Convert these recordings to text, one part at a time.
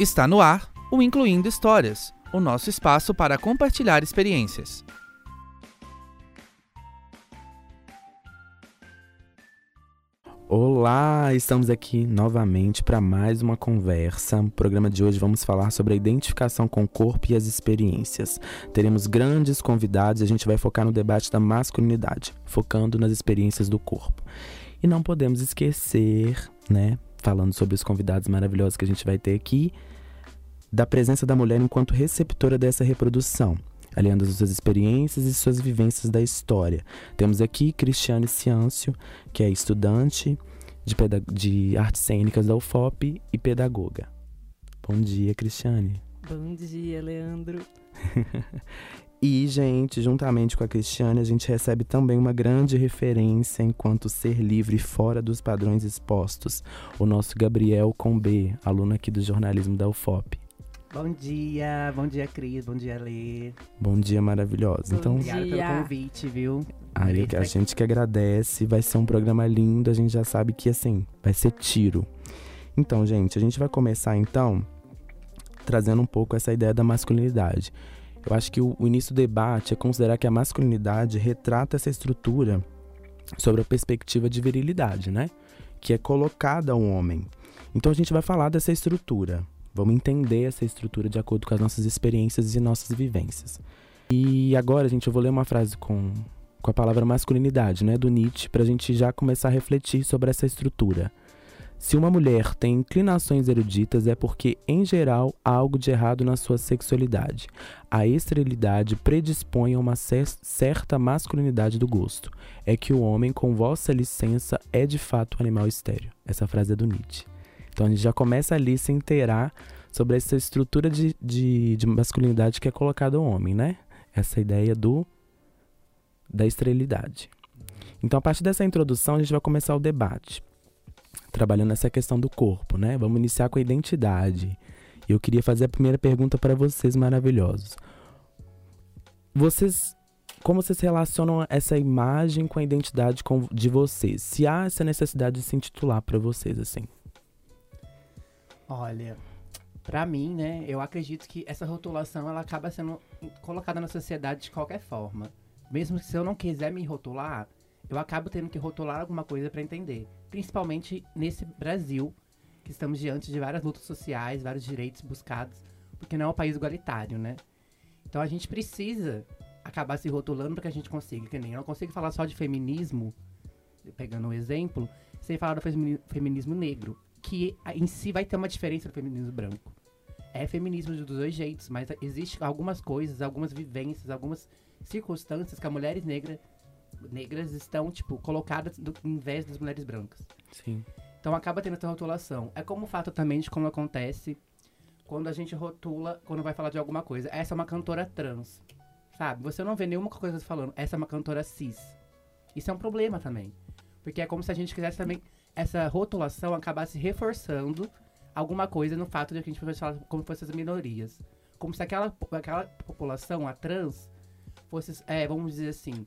Está no ar o Incluindo Histórias, o nosso espaço para compartilhar experiências. Olá, estamos aqui novamente para mais uma conversa. No programa de hoje vamos falar sobre a identificação com o corpo e as experiências. Teremos grandes convidados e a gente vai focar no debate da masculinidade, focando nas experiências do corpo. E não podemos esquecer, né, falando sobre os convidados maravilhosos que a gente vai ter aqui, da presença da mulher enquanto receptora dessa reprodução, aliando as suas experiências e suas vivências da história. Temos aqui Cristiane Ciâncio, que é estudante de, de artes cênicas da UFOP e pedagoga. Bom dia, Cristiane. Bom dia, Leandro. e, gente, juntamente com a Cristiane, a gente recebe também uma grande referência enquanto ser livre fora dos padrões expostos, o nosso Gabriel Combe, aluno aqui do jornalismo da UFOP. Bom dia, bom dia, Cris, bom dia, Lê. Bom dia, maravilhosa. Bom então, dia. Obrigada pelo convite, viu? Aí a gente que agradece, vai ser um programa lindo, a gente já sabe que assim, vai ser tiro. Então, gente, a gente vai começar então trazendo um pouco essa ideia da masculinidade. Eu acho que o, o início do debate é considerar que a masculinidade retrata essa estrutura sobre a perspectiva de virilidade, né? Que é colocada ao homem. Então a gente vai falar dessa estrutura. Vamos entender essa estrutura de acordo com as nossas experiências e nossas vivências. E agora, gente, eu vou ler uma frase com, com a palavra masculinidade, né, do Nietzsche, para a gente já começar a refletir sobre essa estrutura. Se uma mulher tem inclinações eruditas, é porque, em geral, há algo de errado na sua sexualidade. A esterilidade predispõe a uma certa masculinidade do gosto. É que o homem, com vossa licença, é de fato um animal estéreo. Essa frase é do Nietzsche. Então a gente já começa ali a se inteirar sobre essa estrutura de, de, de masculinidade que é colocada ao homem, né? Essa ideia do da esterilidade. Então, a partir dessa introdução, a gente vai começar o debate, trabalhando essa questão do corpo, né? Vamos iniciar com a identidade. Eu queria fazer a primeira pergunta para vocês maravilhosos. Vocês como vocês relacionam essa imagem com a identidade de vocês? Se há essa necessidade de se intitular para vocês assim? Olha, para mim, né, eu acredito que essa rotulação ela acaba sendo colocada na sociedade de qualquer forma. Mesmo se eu não quiser me rotular, eu acabo tendo que rotular alguma coisa para entender. Principalmente nesse Brasil, que estamos diante de várias lutas sociais, vários direitos buscados, porque não é um país igualitário, né? Então a gente precisa acabar se rotulando para que a gente consiga, que nem eu não consigo falar só de feminismo, pegando um exemplo, sem falar do feminismo negro que em si vai ter uma diferença do feminismo branco. É feminismo dos dois jeitos, mas existe algumas coisas, algumas vivências, algumas circunstâncias que as mulheres negras negras estão, tipo, colocadas do, em vez das mulheres brancas. Sim. Então acaba tendo essa rotulação. É como o fato também de como acontece quando a gente rotula, quando vai falar de alguma coisa. Essa é uma cantora trans. Sabe? Você não vê nenhuma coisa falando, essa é uma cantora cis. Isso é um problema também. Porque é como se a gente quisesse também essa rotulação acabasse reforçando alguma coisa no fato de que a gente fosse falar como fossem as minorias. Como se aquela, aquela população, a trans, fosse, é, vamos dizer assim,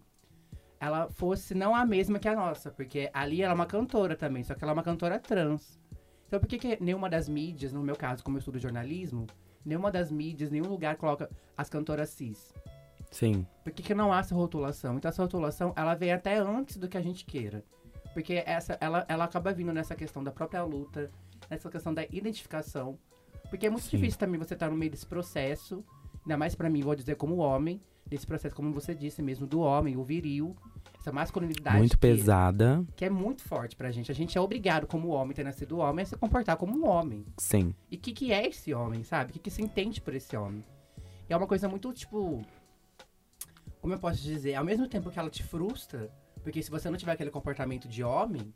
ela fosse não a mesma que a nossa, porque ali ela é uma cantora também, só que ela é uma cantora trans. Então por que, que nenhuma das mídias, no meu caso, como eu estudo jornalismo, nenhuma das mídias, nenhum lugar coloca as cantoras cis? Sim. Por que, que não há essa rotulação? Então essa rotulação, ela vem até antes do que a gente queira. Porque essa, ela, ela acaba vindo nessa questão da própria luta, nessa questão da identificação. Porque é muito Sim. difícil também você estar tá no meio desse processo, ainda mais para mim, vou dizer como homem, desse processo, como você disse mesmo, do homem, o viril, essa masculinidade. Muito que, pesada. Que é muito forte pra gente. A gente é obrigado, como homem, ter nascido homem, a se comportar como um homem. Sim. E o que, que é esse homem, sabe? O que, que se entende por esse homem? E é uma coisa muito, tipo. Como eu posso dizer? Ao mesmo tempo que ela te frustra, porque se você não tiver aquele comportamento de homem,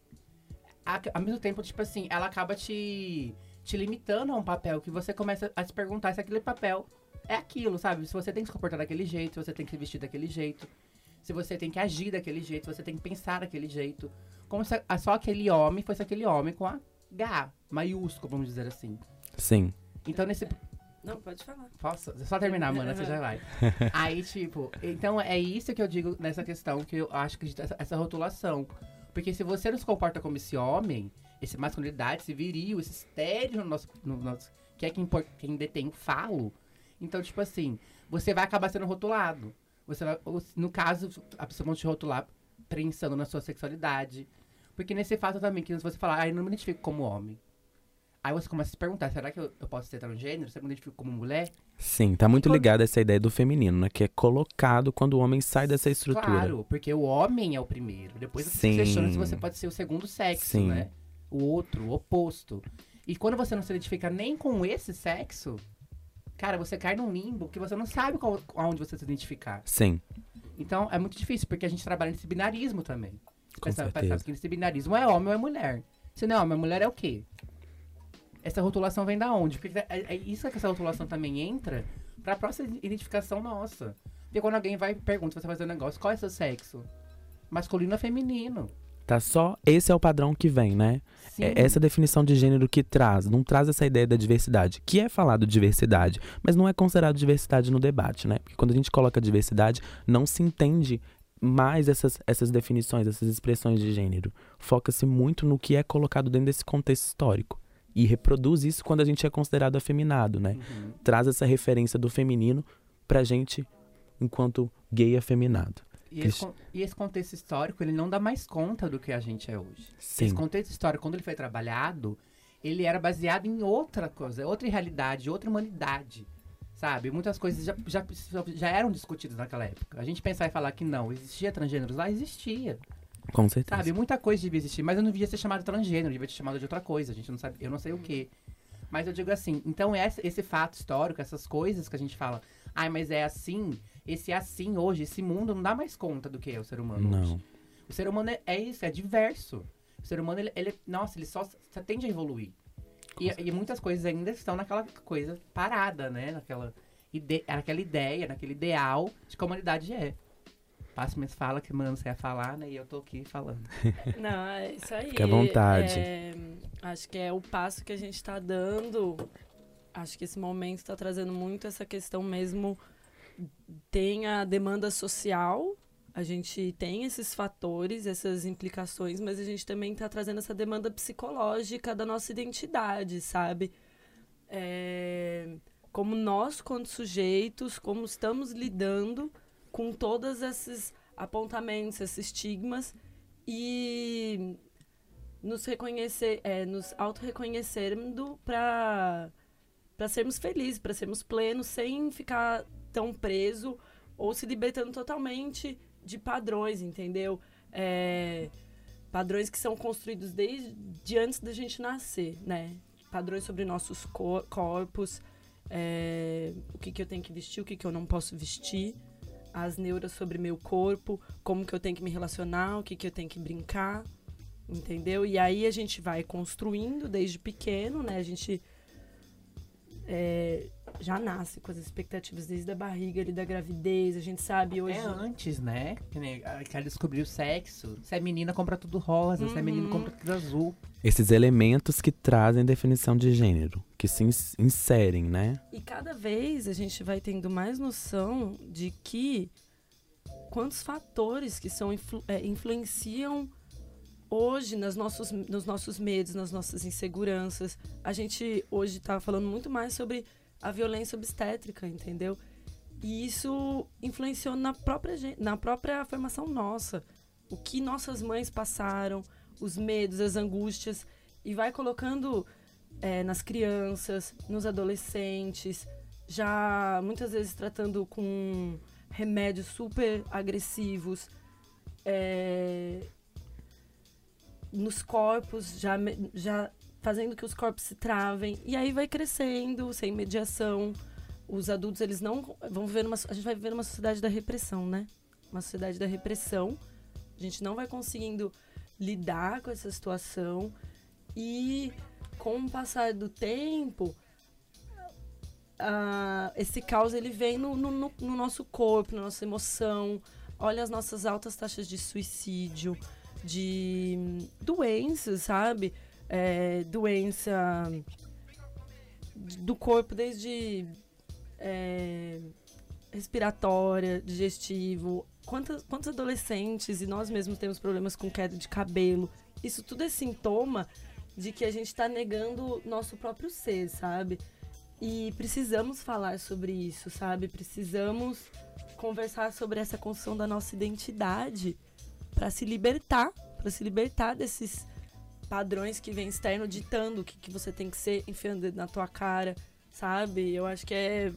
a, ao mesmo tempo, tipo assim, ela acaba te, te limitando a um papel que você começa a se perguntar se aquele papel é aquilo, sabe? Se você tem que se comportar daquele jeito, se você tem que se vestir daquele jeito, se você tem que agir daquele jeito, se você tem que pensar daquele jeito. Como se a, só aquele homem fosse aquele homem com a H maiúsculo, vamos dizer assim. Sim. Então, nesse, não, pode falar. Posso? Só terminar, mano, você já vai. Aí, tipo, então é isso que eu digo nessa questão, que eu acho que essa rotulação. Porque se você não se comporta como esse homem, esse masculinidade, esse viril, esse estéreo no nosso, no nosso que é quem, quem detém o falo. Então, tipo assim, você vai acabar sendo rotulado. Você vai, no caso, a pessoa vai te rotular pensando na sua sexualidade. Porque nesse fato também, que você fala, ah, eu não me identifico como homem. Aí você começa a se perguntar, será que eu, eu posso ser transgênero? Será que eu me identifico como mulher? Sim, tá muito Quando- ligado a essa ideia do feminino, né? Que é colocado quando o homem sai dessa estrutura. Claro, porque o homem é o primeiro. Depois você Sim. se questiona se você pode ser o segundo sexo, Sim. né? O outro, o oposto. E quando você não se identifica nem com esse sexo, cara, você cai num limbo que você não sabe qual, aonde você se identificar. Sim, Então é muito difícil, porque a gente trabalha nesse binarismo também. com Pensa, certeza. pensa que nesse binarismo é homem ou é mulher. Se não é homem, é mulher é o quê? Essa rotulação vem da onde? Porque é, é isso que essa rotulação também entra pra própria identificação nossa. Porque quando alguém vai e pergunta, você vai fazer um negócio, qual é seu sexo? Masculino ou feminino? Tá só. Esse é o padrão que vem, né? Sim. É essa definição de gênero que traz, não traz essa ideia da diversidade, que é falado diversidade, mas não é considerado diversidade no debate, né? Porque quando a gente coloca diversidade, não se entende mais essas, essas definições, essas expressões de gênero. Foca-se muito no que é colocado dentro desse contexto histórico. E reproduz isso quando a gente é considerado afeminado, né? Uhum. Traz essa referência do feminino pra gente enquanto gay afeminado. E, esse, e esse contexto histórico, ele não dá mais conta do que a gente é hoje. Sim. Esse contexto histórico, quando ele foi trabalhado, ele era baseado em outra coisa, outra realidade, outra humanidade. Sabe? Muitas coisas já, já, já eram discutidas naquela época. A gente pensar e falar que não, existia transgêneros lá, existia. Com certeza. Sabe? Muita coisa devia existir, mas eu não devia ser chamado transgênero, devia ser chamado de outra coisa. A gente não sabe, eu não sei o que. Mas eu digo assim, então esse, esse fato histórico, essas coisas que a gente fala, ai, mas é assim, esse assim hoje, esse mundo não dá mais conta do que é o ser humano hoje. Não. O ser humano é, é isso, é diverso. O ser humano, ele, ele- nossa, ele só, só tende a evoluir. E, e muitas coisas ainda estão naquela coisa parada, né? Naquela, ide, naquela ideia, naquele ideal de como a humanidade é. Passo minhas fala que mano você ia falar, né? E eu tô aqui falando. Não, é isso aí. Fique à vontade. É, acho que é o passo que a gente tá dando. Acho que esse momento tá trazendo muito essa questão mesmo. Tem a demanda social, a gente tem esses fatores, essas implicações, mas a gente também tá trazendo essa demanda psicológica da nossa identidade, sabe? É, como nós, quanto sujeitos, como estamos lidando com todos esses apontamentos, esses estigmas e nos reconhecer, é, nos auto-reconhecendo para para sermos felizes, para sermos plenos, sem ficar tão preso ou se libertando totalmente de padrões, entendeu? É, padrões que são construídos desde antes da gente nascer, né? Padrões sobre nossos cor- corpos, é, o que, que eu tenho que vestir, o que, que eu não posso vestir, as neuras sobre meu corpo, como que eu tenho que me relacionar, o que, que eu tenho que brincar, entendeu? E aí a gente vai construindo desde pequeno, né? A gente é, já nasce com as expectativas desde a barriga ali da gravidez, a gente sabe hoje. É antes, né? Que nem quer descobrir o sexo. Se é menina, compra tudo rosa. Se é menino, Uhum. compra tudo azul. Esses elementos que trazem definição de gênero, que se ins- inserem, né? E cada vez a gente vai tendo mais noção de que quantos fatores que são influ- é, influenciam hoje nas nossos, nos nossos medos, nas nossas inseguranças. A gente hoje está falando muito mais sobre a violência obstétrica, entendeu? E isso influenciou na própria, na própria formação nossa. O que nossas mães passaram, os medos, as angústias, e vai colocando é, nas crianças, nos adolescentes, já muitas vezes tratando com remédios super agressivos, é, nos corpos, já, já fazendo que os corpos se travem, e aí vai crescendo, sem mediação. Os adultos, eles não vão viver numa, a gente vai viver numa sociedade da repressão, né? Uma sociedade da repressão. A gente não vai conseguindo lidar com essa situação e com o passar do tempo, ah, esse caos ele vem no, no- no- no nosso corpo, na nossa emoção. Olha as nossas altas taxas de suicídio, de hum, doenças, sabe? É, doença do corpo, desde é, respiratória, digestivo. Quantos, quantos adolescentes e nós mesmos temos problemas com queda de cabelo? Isso tudo é sintoma de que a gente tá negando nosso próprio ser, sabe? E precisamos falar sobre isso, sabe? Precisamos conversar sobre essa construção da nossa identidade para se libertar, para se libertar desses padrões que vem externo ditando o que, que você tem que ser, enfiando na tua cara, sabe? Eu acho que é.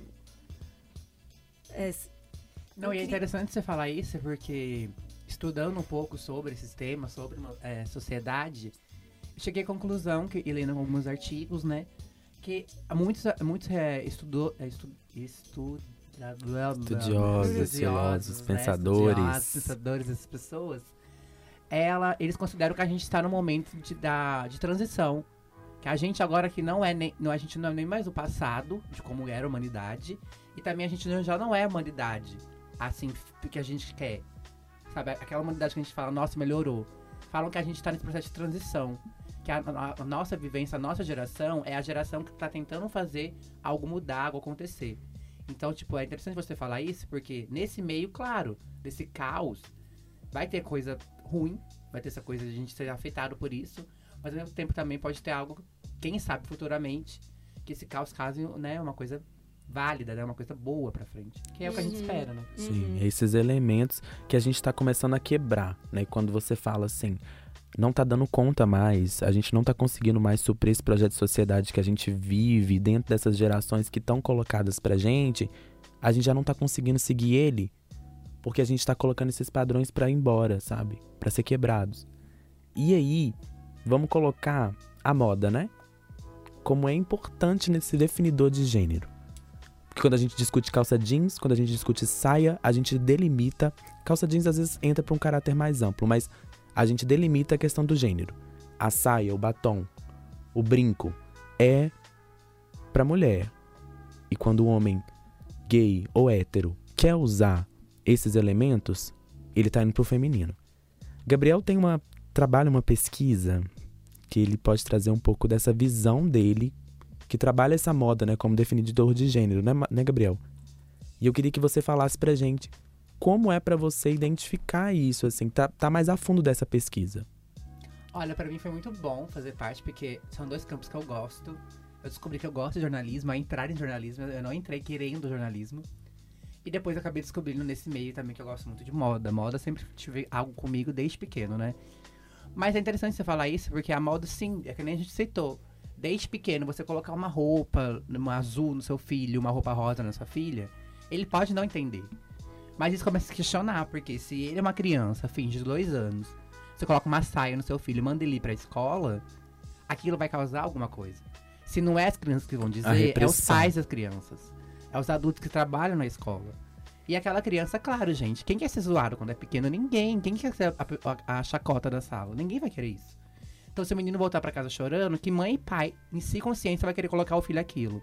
é Não, e é interessante você falar isso, porque estudando um pouco sobre esses temas, sobre é, sociedade, cheguei à conclusão, que, e lendo alguns artigos, né? Que muitos, muitos é, estudou, é, estu, estu, estudiosos, estudiosos, né? pensadores. Estudiosos, pensadores, essas pessoas, ela, eles consideram que a gente está no momento de, da, de transição. Que a gente agora que não é nem, não, a gente não é nem mais o passado, de como era a humanidade, e também a gente já não é a humanidade, assim, que a gente quer. Sabe, aquela humanidade que a gente fala, nossa, melhorou. Falam que a gente está nesse processo de transição. Que a, a, a, nossa vivência, a nossa geração, é a geração que está tentando fazer algo mudar, algo acontecer. Então, tipo, é interessante você falar isso, porque nesse meio, claro, desse caos, vai ter coisa ruim, vai ter essa coisa de a gente ser afetado por isso, mas ao mesmo tempo também pode ter algo, quem sabe futuramente, que esse caos case, né, uma coisa válida, né, uma coisa boa para frente, que é uhum. o que a gente uhum. espera, né? Sim, uhum. esses elementos que a gente está começando a quebrar, né? Quando você fala assim, não tá dando conta mais, a gente não tá conseguindo mais suprir esse projeto de sociedade que a gente vive dentro dessas gerações que estão colocadas pra gente, a gente já não tá conseguindo seguir ele porque a gente tá colocando esses padrões para ir embora, sabe? Para ser quebrados. E aí, vamos colocar a moda, né? Como é importante nesse definidor de gênero. Porque quando a gente discute calça jeans, quando a gente discute saia, a gente delimita. Calça jeans às vezes entra para um caráter mais amplo, mas a gente delimita a questão do gênero. A saia, o batom, o brinco é para mulher. E quando o homem gay ou hétero quer usar esses elementos, ele está indo para o feminino. Gabriel tem uma trabalha uma pesquisa que ele pode trazer um pouco dessa visão dele, que trabalha essa moda, né, como definidor de gênero, né, né Gabriel? E eu queria que você falasse pra gente como é para você identificar isso, assim, tá, tá mais a fundo dessa pesquisa. Olha, para mim foi muito bom fazer parte, porque são dois campos que eu gosto. Eu descobri que eu gosto de jornalismo, a entrar em jornalismo, eu não entrei querendo jornalismo. E depois acabei descobrindo nesse meio também que eu gosto muito de moda. Moda sempre tive algo comigo desde pequeno, né? Mas é interessante você falar isso, porque a moda, sim, é que nem a gente citou. Desde pequeno, você colocar uma roupa, uma azul no seu filho, uma roupa rosa na sua filha, ele pode não entender. Mas isso começa a se questionar, porque se ele é uma criança, fim de dois anos, você coloca uma saia no seu filho e manda ele ir pra escola, aquilo vai causar alguma coisa. Se não é as crianças que vão dizer, é os pais das crianças é os adultos que trabalham na escola. E aquela criança, claro, gente, quem quer ser zoado quando é pequeno? Ninguém. Quem quer ser a, a, a chacota da sala? Ninguém vai querer isso. Então, se o menino voltar para casa chorando, que mãe e pai, em si consciência, vai querer colocar o filho aquilo.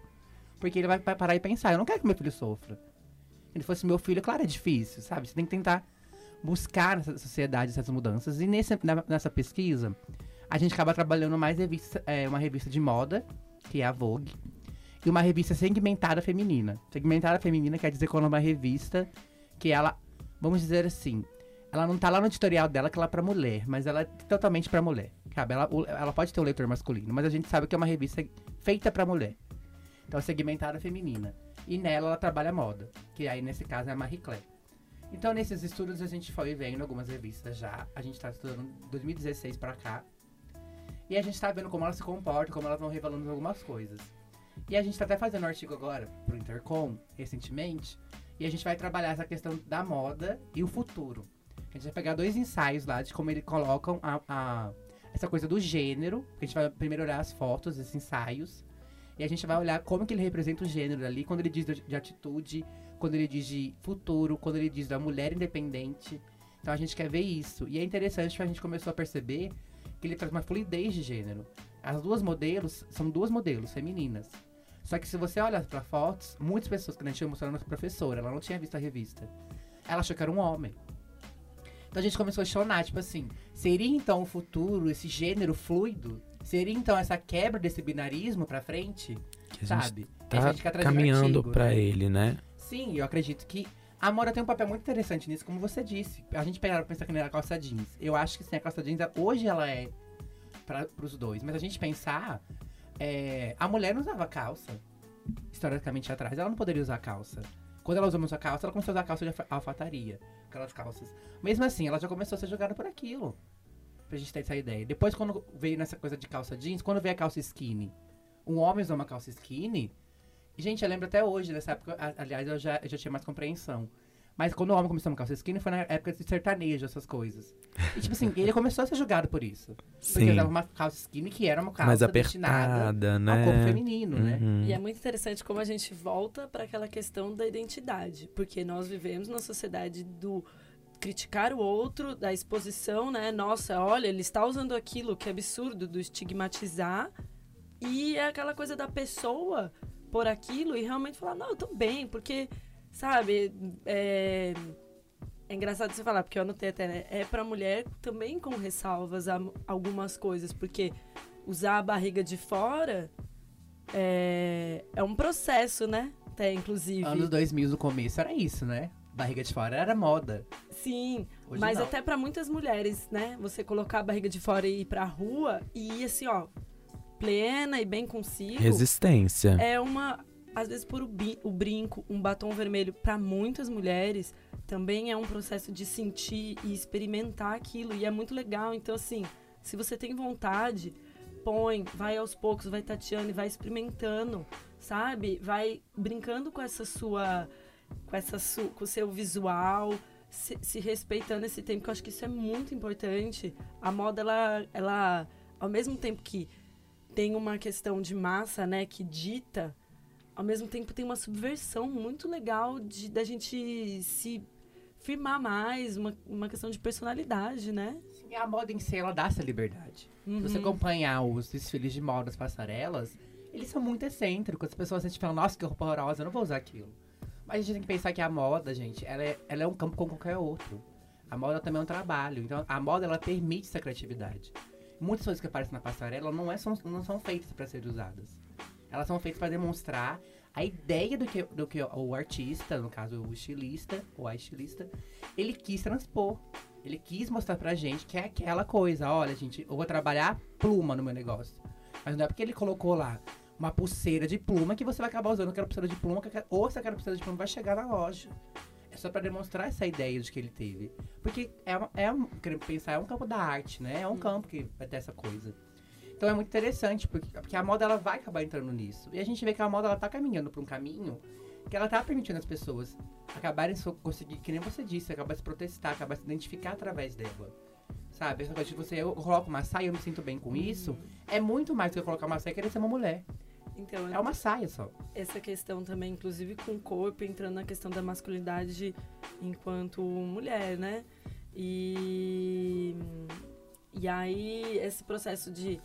Porque ele vai parar e pensar, eu não quero que meu filho sofra. Se ele fosse meu filho, claro, é difícil, sabe? Você tem que tentar buscar nessa sociedade essas mudanças. E nesse, nessa pesquisa, a gente acaba trabalhando mais revista, é, uma revista de moda, que é a Vogue e uma revista segmentada feminina. Segmentada feminina quer dizer quando é uma revista que ela, vamos dizer assim, ela não tá lá no editorial dela que ela é pra mulher, mas ela é totalmente pra mulher. Sabe? Ela, ela pode ter um leitor masculino, mas a gente sabe que é uma revista feita pra mulher. Então, segmentada feminina. E nela ela trabalha moda, que aí nesse caso é a Marie Claire. Então, nesses estudos a gente foi vendo algumas revistas já. A gente tá estudando 2016 pra cá. E a gente tá vendo como elas se comportam, como elas vão revelando algumas coisas. E a gente está até fazendo um artigo agora pro Intercom, recentemente, e a gente vai trabalhar essa questão da moda e o futuro. A gente vai pegar dois ensaios lá de como eles colocam a, a essa coisa do gênero. A gente vai primeiro olhar as fotos, esses ensaios. E a gente vai olhar como que ele representa o gênero ali, quando ele diz de atitude, quando ele diz de futuro, quando ele diz da mulher independente. Então a gente quer ver isso. E é interessante que a gente começou a perceber que ele traz uma fluidez de gênero. As duas modelos são duas modelos femininas. Só que se você olha para fotos, muitas pessoas que a gente mostrando a professora, ela não tinha visto a revista. Ela achou que era um homem. Então a gente começou a questionar, tipo assim, seria então o futuro, esse gênero fluido? Seria então essa quebra desse binarismo pra frente? Que sabe? Tá caminhando para né? ele, né? Sim, eu acredito que a moda tem um papel muito interessante nisso, como você disse. A gente pegar pra pensar que não era calça jeans. Eu acho que sim, a calça jeans hoje ela é para os dois. Mas a gente pensar, é, a mulher não usava calça. Historicamente atrás, ela não poderia usar calça. Quando ela usou a calça, ela começou a usar calça de alfataria. Aquelas calças. Mesmo assim, ela já começou a ser jogada por aquilo. Pra gente ter essa ideia. Depois, quando veio nessa coisa de calça jeans, quando veio a calça skinny, um homem usou uma calça skinny. Gente, eu lembro até hoje dessa época. Aliás, eu já, eu já tinha mais compreensão. Mas quando o homem começou a calça skinny foi na época de sertanejo, essas coisas. E tipo assim, ele começou a ser julgado por isso. Sim. Porque usava uma calça skinny que era uma calça Mais apertada, né? ao corpo feminino, né? Uhum. E é muito interessante como a gente volta para aquela questão da identidade. Porque nós vivemos numa sociedade do criticar o outro, da exposição, né? Nossa, olha, ele está usando aquilo, que absurdo, do estigmatizar. E é aquela coisa da pessoa por aquilo e realmente falar, não, eu tô bem, porque Sabe? É, é engraçado você falar, porque eu anotei até, né? É pra mulher também com ressalvas a algumas coisas, porque usar a barriga de fora é, é um processo, né? Até, inclusive. Anos 2000 no começo era isso, né? Barriga de fora era moda. Sim, Hoje mas não. até para muitas mulheres, né? Você colocar a barriga de fora e ir pra rua e ir assim, ó, plena e bem consigo. Resistência. É uma às vezes por o, brinco, um batom vermelho, para muitas mulheres também é um processo de sentir e experimentar aquilo e é muito legal. Então assim, se você tem vontade, põe, vai aos poucos, vai tateando e vai experimentando, sabe? Vai brincando com essa sua com essa su, com o seu visual, se, se, respeitando esse tempo, que eu acho que isso é muito importante. A moda ela ela ao mesmo tempo que tem uma questão de massa, né, que dita ao mesmo tempo tem uma subversão muito legal de da gente se firmar mais, uma, uma questão de personalidade, né? Sim, a moda em si, ela dá essa liberdade. Uhum. Se você uhum. acompanhar os desfiles de moda, as passarelas, eles são muito excêntricos. As pessoas a gente fala, nossa, que roupa horrorosa, eu não vou usar aquilo. Mas a gente tem que pensar que a moda, gente, ela é, ela é um campo como qualquer outro. A moda também é um trabalho. Então, a moda, ela permite essa criatividade. Muitas coisas que aparecem na passarela não, é, são, não são feitas para serem usadas. Elas são feitas para demonstrar a ideia do que, do que o artista, no caso o estilista, ou a estilista, ele quis transpor. Ele quis mostrar pra gente que é aquela coisa, olha, gente, eu vou trabalhar pluma no meu negócio. Mas não é porque ele colocou lá uma pulseira de pluma que você vai acabar usando aquela pulseira de pluma, ou essa aquela pulseira de pluma vai chegar na loja. É só para demonstrar essa ideia de que ele teve. Porque é, é querendo pensar, é um campo da arte, né? É um campo que vai ter essa coisa. Então é muito interessante, porque, porque a moda ela vai acabar entrando nisso. E a gente vê que a moda ela tá caminhando para um caminho que ela tá permitindo as pessoas acabarem conseguir, que nem você disse, acabar se protestar, acabar se identificar através dela. Sabe? Essa coisa de você, eu coloco uma saia, eu me sinto bem com isso, é muito mais do que eu colocar uma saia e querer ser uma mulher. Então, é uma saia só. Essa questão também, inclusive com o corpo, entrando na questão da masculinidade enquanto mulher, né? E, e aí, esse processo de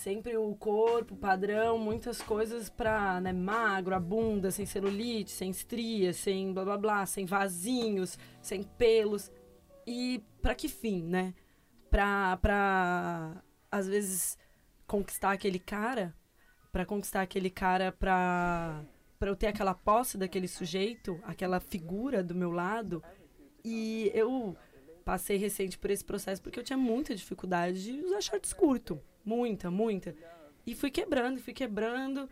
sempre o corpo padrão, muitas coisas pra, né, magro, a bunda, sem celulite, sem estrias, sem blá blá blá, sem vasinhos, sem pelos. E para que fim, né? Pra, pra, às vezes, conquistar aquele cara, para conquistar aquele cara pra, pra eu ter aquela posse daquele sujeito, aquela figura do meu lado. E eu passei recente por esse processo porque eu tinha muita dificuldade de usar shorts curto. Muita, muita. E fui quebrando, fui quebrando.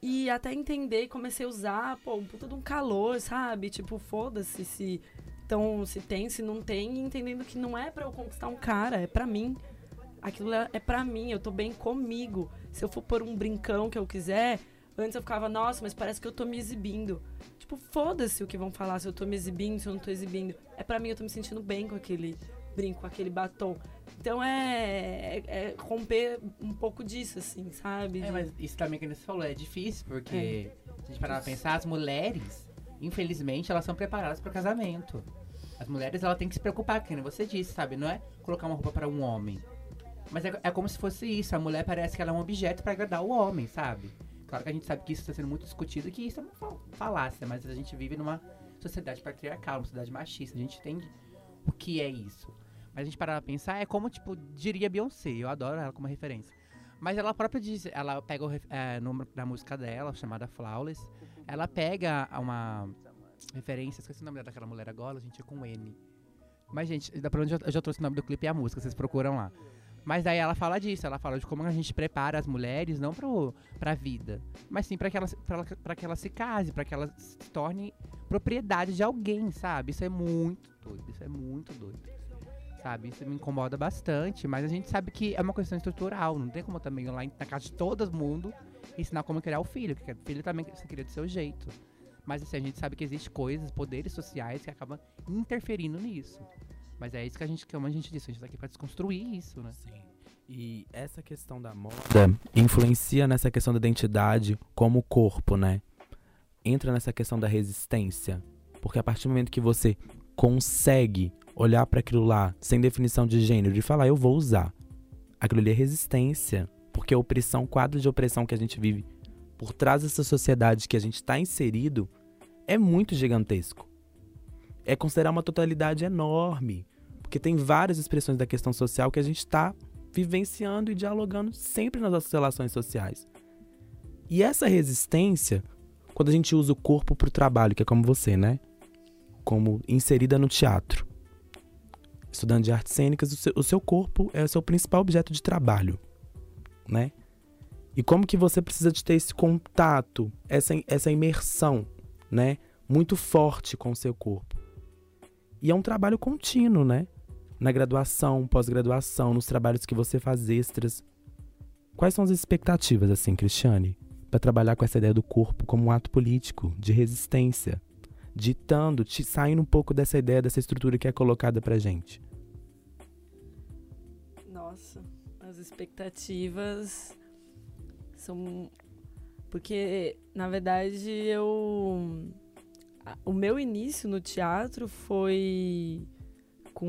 E até entender, comecei a usar, pô, um puta de um calor, sabe? Tipo, foda-se se. Então, se tem, se não tem, entendendo que não é para eu conquistar um cara, é para mim. Aquilo é, é para mim, eu tô bem comigo. Se eu for pôr um brincão que eu quiser, antes eu ficava, nossa, mas parece que eu tô me exibindo. Tipo, foda-se o que vão falar, se eu tô me exibindo, se eu não tô exibindo. É para mim, eu tô me sentindo bem com aquele brinco, com aquele batom. Então é, é, é, romper um pouco disso, assim, sabe? É, mas isso também que você falou, é difícil, porque é. se a gente parar pra pensar, as mulheres, infelizmente, elas são preparadas para o casamento. As mulheres, ela tem que se preocupar, que você disse, sabe? Não é colocar uma roupa para um homem. Mas é, é, como se fosse isso. A mulher parece que ela é um objeto para agradar o homem, sabe? Claro que a gente sabe que isso está sendo muito discutido e que isso é uma falácia, mas a gente vive numa sociedade patriarcal, uma sociedade machista. A gente entende o que é isso. A gente parar pra pensar, é como, tipo, diria Beyoncé. Eu adoro ela como referência. Mas ela própria diz, ela pega o é, número da música dela, chamada Flawless. Ela pega uma referência, esqueci o nome daquela mulher agora, a gente, é com N. Mas, gente, da pra onde eu já trouxe o nome do clipe e a música, vocês procuram lá. Mas daí ela fala disso, ela fala de como a gente prepara as mulheres não pro, pra vida, mas sim para que, elas, pra, pra que ela se case, para que ela se torne propriedade de alguém, sabe? Isso é muito doido, isso é muito doido. Sabe? Isso me incomoda bastante, mas a gente sabe que é uma questão estrutural, não tem como também ir lá na casa de todo mundo ensinar como criar o filho, porque o filho também você cria do seu jeito. Mas assim, a gente sabe que existe coisas, poderes sociais que acabam interferindo nisso. Mas é isso que a gente, como a gente disse, a gente tá aqui pra desconstruir isso, né? Sim. E essa questão da moda influencia nessa questão da identidade como corpo, né? Entra nessa questão da resistência. Porque a partir do momento que você consegue olhar para aquilo lá sem definição de gênero e falar, eu vou usar, aquilo ali é resistência. Porque a opressão, quadro de opressão que a gente vive por trás dessa sociedade que a gente está inserido é muito gigantesco. É considerar uma totalidade enorme. Porque tem várias expressões da questão social que a gente está vivenciando e dialogando sempre nas nossas relações sociais. E essa resistência, quando a gente usa o corpo para o trabalho, que é como você, né? Como inserida no teatro. Estudando de artes cênicas, o seu, o seu corpo é o seu principal objeto de trabalho, né? E como que você precisa de ter esse contato, essa, essa imersão, né? Muito forte com o seu corpo. E é um trabalho contínuo, né? Na graduação, pós-graduação, nos trabalhos que você faz extras. Quais são as expectativas, assim, Cristiane, para trabalhar com essa ideia do corpo como um ato político, de resistência, ditando, te, saindo um pouco dessa ideia, dessa estrutura que é colocada pra gente? Nossa, as expectativas são. Porque, na verdade, eu o meu início no teatro foi com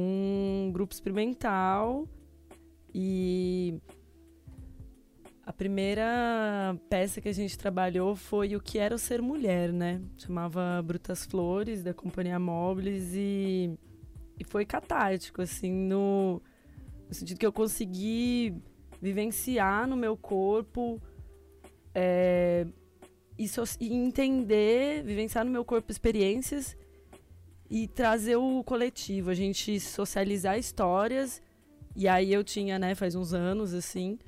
um grupo experimental e a primeira peça que a gente trabalhou foi o que era o ser mulher, né? Chamava Brutas Flores da Companhia Móveis e, e foi catártico assim no, no sentido que eu consegui vivenciar no meu corpo é, e, so, e entender, vivenciar no meu corpo experiências e trazer o coletivo, a gente socializar histórias. E aí eu tinha, né, faz uns anos assim,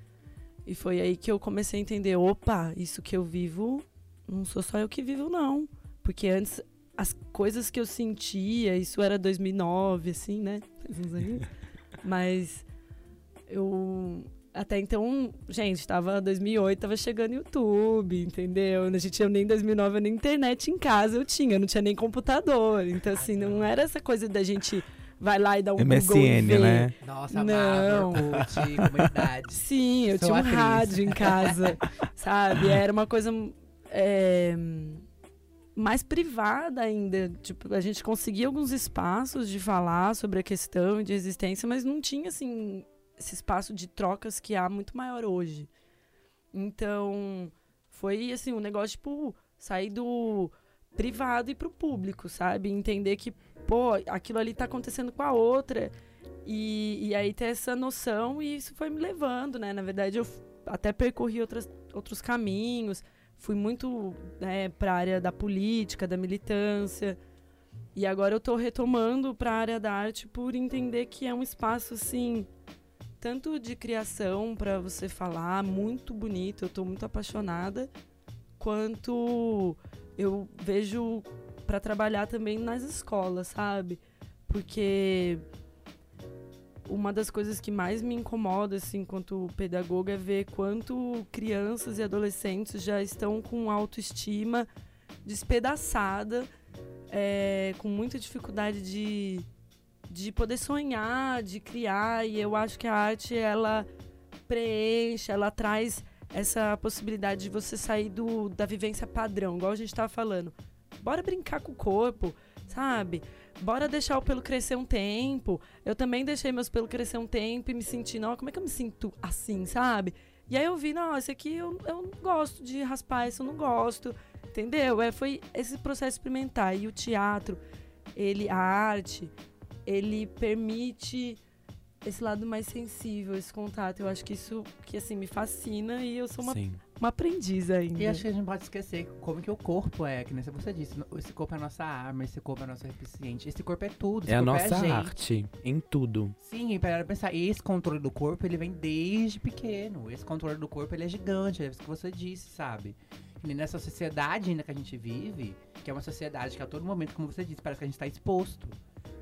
e foi aí que eu comecei a entender, opa, isso que eu vivo, não sou só eu que vivo não, porque antes as coisas que eu sentia, isso era 2009 assim, né? Mas eu até então, gente, tava 2008, tava chegando YouTube, entendeu? A gente tinha nem 2009 nem internet em casa eu tinha, não tinha nem computador. Então assim, não era essa coisa da gente vai lá e dá um MSN, Google e vê. né? Nossa, Não. Orkut, comunidade. Sim, eu Sou tinha um atriz. rádio em casa, sabe? Era uma coisa é, mais privada ainda. Tipo, a gente conseguia alguns espaços de falar sobre a questão de existência, mas não tinha, assim, esse espaço de trocas que há muito maior hoje. Então, foi, assim, um negócio, tipo, sair do privado e pro público, sabe? Entender que, pô, aquilo ali tá acontecendo com a outra. E, e aí ter essa noção e isso foi me levando, né? Na verdade, eu até percorri outras, outros caminhos. Fui muito né, para a área da política, da militância. E agora eu tô retomando para a área da arte por entender que é um espaço, assim, tanto de criação para você falar, muito bonito, eu tô muito apaixonada, quanto eu vejo para trabalhar também nas escolas, sabe? Porque uma das coisas que mais me incomoda, assim, enquanto pedagoga, é ver quanto crianças e adolescentes já estão com autoestima despedaçada, é, com muita dificuldade de, de poder sonhar, de criar. E eu acho que a arte, ela preenche, ela traz essa possibilidade de você sair do, da vivência padrão, igual a gente estava falando. Bora brincar com o corpo, sabe? Bora deixar o pelo crescer um tempo. Eu também deixei meus pelos crescer um tempo e me senti, não, como é que eu me sinto assim, sabe? E aí eu vi, não, esse aqui eu, eu não gosto de raspar, esse eu não gosto, entendeu? É, foi esse processo experimentar. E o teatro, ele, a arte, ele permite esse lado mais sensível, esse contato. Eu acho que isso que assim me fascina e eu sou uma Sim. Uma aprendiz ainda. E acho que a gente pode esquecer como que o corpo é, que nem você disse, esse corpo é a nossa arma, esse corpo é a nossa eficiente, esse corpo é tudo. É a corpo nossa gente. arte em tudo. Sim, e para pensar, esse controle do corpo, ele vem desde pequeno. Esse controle do corpo, ele é gigante, é isso que você disse, sabe? E nessa sociedade ainda que a gente vive, que é uma sociedade que a todo momento, como você disse, parece que a gente tá exposto.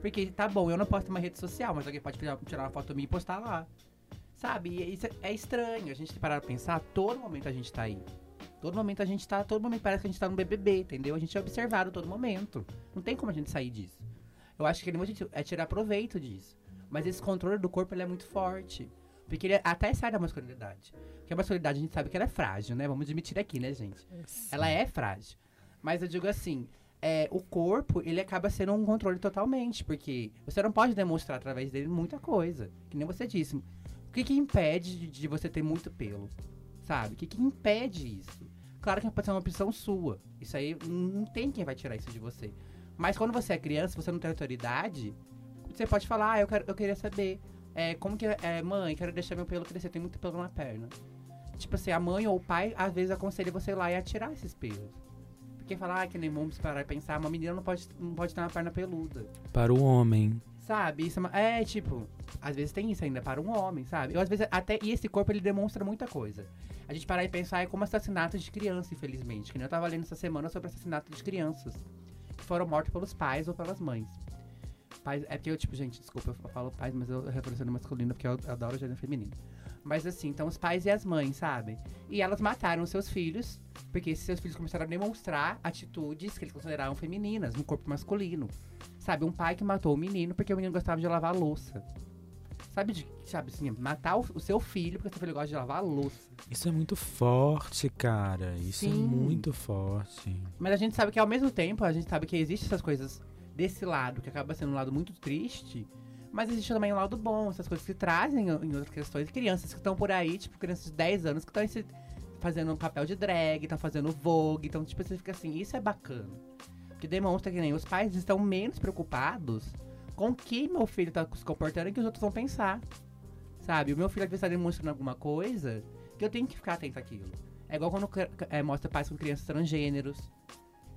Porque, tá bom, eu não posto uma rede social, mas alguém pode tirar uma foto minha e postar lá. Sabe? E isso é estranho. A gente tem que parar pra pensar, todo momento a gente tá aí. Todo momento a gente tá, todo momento parece que a gente tá no BBB, entendeu? A gente é observado todo momento. Não tem como a gente sair disso. Eu acho que ele é tirar proveito disso. Mas esse controle do corpo, ele é muito forte. Porque ele até sai da masculinidade. Porque a masculinidade, a gente sabe que ela é frágil, né? Vamos admitir aqui, né, gente? Ela é frágil. Mas eu digo assim, é, o corpo, ele acaba sendo um controle totalmente. Porque você não pode demonstrar através dele muita coisa. Que nem você disse. O que, que impede de, de você ter muito pelo? Sabe? O que, que impede isso? Claro que pode ser uma opção sua. Isso aí não tem quem vai tirar isso de você. Mas quando você é criança, você não tem autoridade, você pode falar, ah, eu, quero, eu queria saber. É, como que é, mãe, quero deixar meu pelo crescer, tem muito pelo na perna. Tipo assim, a mãe ou o pai, às vezes, aconselha você ir lá e atirar esses pelos. Porque falar, ah, que nem vamos parar e pensar, uma menina não pode, não pode ter uma perna peluda. Para o homem. Sabe? Isso é, é, tipo, às vezes tem isso ainda para um homem, sabe? Eu, às vezes, até, e esse corpo ele demonstra muita coisa. A gente parar e pensar é como assassinatos de criança, infelizmente. Que nem eu tava lendo essa semana sobre assassinato de crianças que foram mortos pelos pais ou pelas mães. Pais, é porque eu, tipo, gente, desculpa, eu falo pais, mas eu referenciando masculino porque eu, eu adoro o gênero feminino. Mas assim, então os pais e as mães, sabe? E elas mataram seus filhos, porque seus filhos começaram a demonstrar atitudes que eles consideravam femininas no corpo masculino. Sabe, um pai que matou o menino porque o menino gostava de lavar louça. Sabe, de, sabe assim, matar o, o, seu filho porque seu filho gosta de lavar louça. Isso é muito forte, cara. Isso é Sim. é muito forte. Mas a gente sabe que ao mesmo tempo, a gente sabe que existem essas coisas desse lado, que acaba sendo um lado muito triste. Mas existe também um lado bom, essas coisas que trazem em outras questões. Crianças que estão por aí, tipo, crianças de 10 anos que estão fazendo um papel de drag, estão fazendo vogue. Então, tipo, você fica assim, isso é bacana que demonstra que nem os pais estão menos preocupados com o que meu filho tá se comportando e que os outros vão pensar. Sabe? O meu filho às vezes tá demonstrando alguma coisa que eu tenho que ficar atento àquilo. É igual quando é, mostra pais com crianças transgêneros.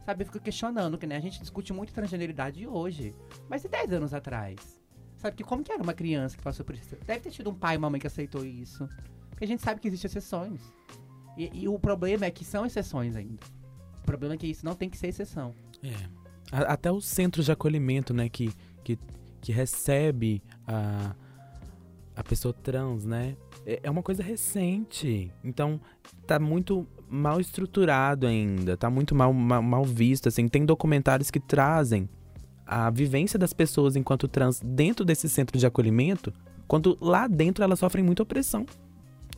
Sabe? Eu fico questionando, que né? A gente discute muito transgeneridade hoje. Mas e 10 anos atrás? Sabe? Que como que era uma criança que passou por isso? Deve ter tido um pai e uma mãe que aceitou isso. Porque a gente sabe que existem exceções. E, e o problema é que são exceções ainda. O problema é que isso não tem que ser exceção. É. Até os centros de acolhimento, né, que, que, que recebe a, a pessoa trans, né? É, é uma coisa recente. Então, tá muito mal estruturado ainda, tá muito mal, mal, mal visto, assim. Tem documentários que trazem a vivência das pessoas enquanto trans dentro desse centro de acolhimento, quando lá dentro elas sofrem muita opressão.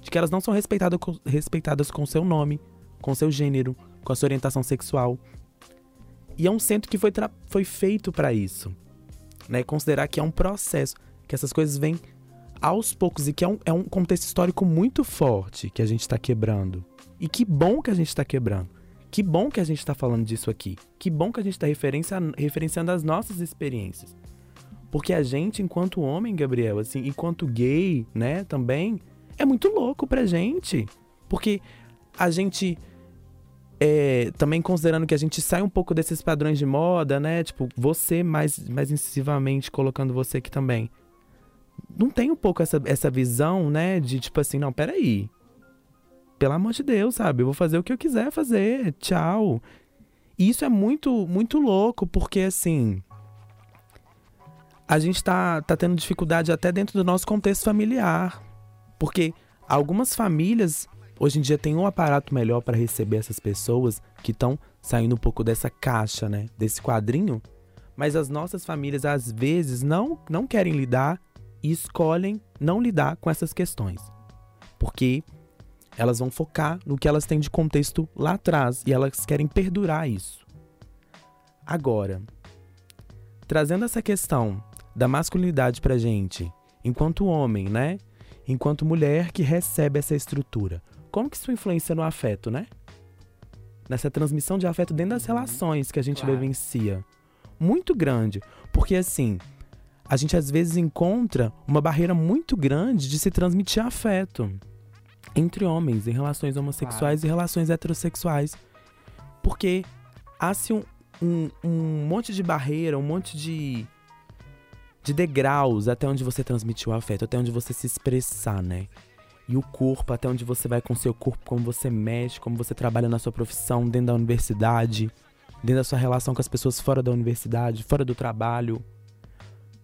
De que elas não são respeitadas respeitadas com seu nome, com seu gênero, com a sua orientação sexual. E é um centro que foi, foi feito para isso. Né? Considerar que é um processo, que essas coisas vêm aos poucos e que é um, é um contexto histórico muito forte que a gente está quebrando. E que bom que a gente está quebrando. Que bom que a gente está falando disso aqui. Que bom que a gente está referencia, referenciando as nossas experiências. Porque a gente, enquanto homem, Gabriel, assim, enquanto gay, né, também, é muito louco pra gente. Porque a gente é, também considerando que a gente sai um pouco desses padrões de moda, né? Tipo, você mais, mais incisivamente colocando você aqui também. Não tem um pouco essa, essa visão, né? De tipo assim, não, peraí. Pelo amor de Deus, sabe? Eu vou fazer o que eu quiser fazer. Tchau. E isso é muito, muito louco, porque assim. A gente tá, tá tendo dificuldade até dentro do nosso contexto familiar. Porque algumas famílias hoje em dia tem um aparato melhor para receber essas pessoas que estão saindo um pouco dessa caixa, né? Desse quadrinho. Mas as nossas famílias às vezes não, não querem lidar e escolhem não lidar com essas questões. Porque elas vão focar no que elas têm de contexto lá atrás e elas querem perdurar isso. Agora, trazendo essa questão da masculinidade pra gente, enquanto homem, né? Enquanto mulher que recebe essa estrutura como que isso influencia no afeto, né? Nessa transmissão de afeto dentro das uhum. relações que a gente claro. vivencia. Muito grande. Porque assim, a gente às vezes encontra uma barreira muito grande de se transmitir afeto. entre homens, em relações homossexuais e relações heterossexuais. Porque há-se um, um, um monte de barreira, um monte de, de degraus até onde você transmitir o afeto, até onde você se expressar, né? E o corpo, até onde você vai com seu corpo, como você mexe, como você trabalha na sua profissão, dentro da universidade, dentro da sua relação com as pessoas fora da universidade, fora do trabalho.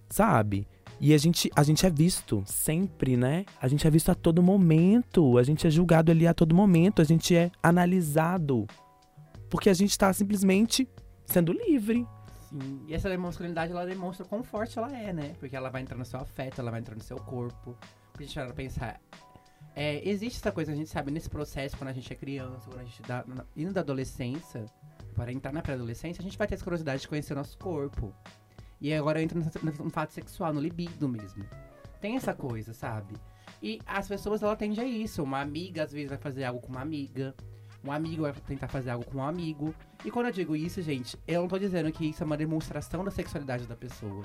Sabe? E a gente, a gente é visto sempre, né? A gente é visto a todo momento. A gente é julgado ali a todo momento. A gente é analisado. Porque a gente tá simplesmente sendo livre. Sim. E essa masculinidade, ela demonstra quão forte ela é, né? Porque ela vai entrar no seu afeto, ela vai entrar no seu corpo. Porque a gente vai pensar. É, existe essa coisa, a gente sabe, nesse processo, quando a gente é criança, quando a gente dá, indo da adolescência, para entrar na pré-adolescência, a gente vai ter essa curiosidade de conhecer o nosso corpo. E agora entra no, no fato sexual, no libido mesmo. Tem essa coisa, sabe? E as pessoas, ela tendem a isso. Uma amiga, às vezes, vai fazer algo com uma amiga. Um amigo vai tentar fazer algo com um amigo. E quando eu digo isso, gente, eu não tô dizendo que isso é uma demonstração da sexualidade da pessoa.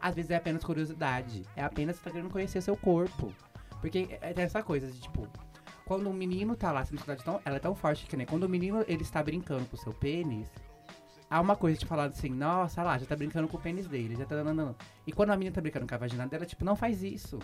Às vezes é apenas curiosidade. É apenas você tá querendo conhecer seu corpo. Porque é, tem essa coisa de, tipo, quando um menino tá lá, a sexualidade tão, ela é tão forte que nem quando o menino ele está brincando com o seu pênis, há uma coisa de falar assim, nossa, lá, já tá brincando com o pênis dele, já tá dando. E quando a menina tá brincando com a vagina dela, tipo, não faz isso.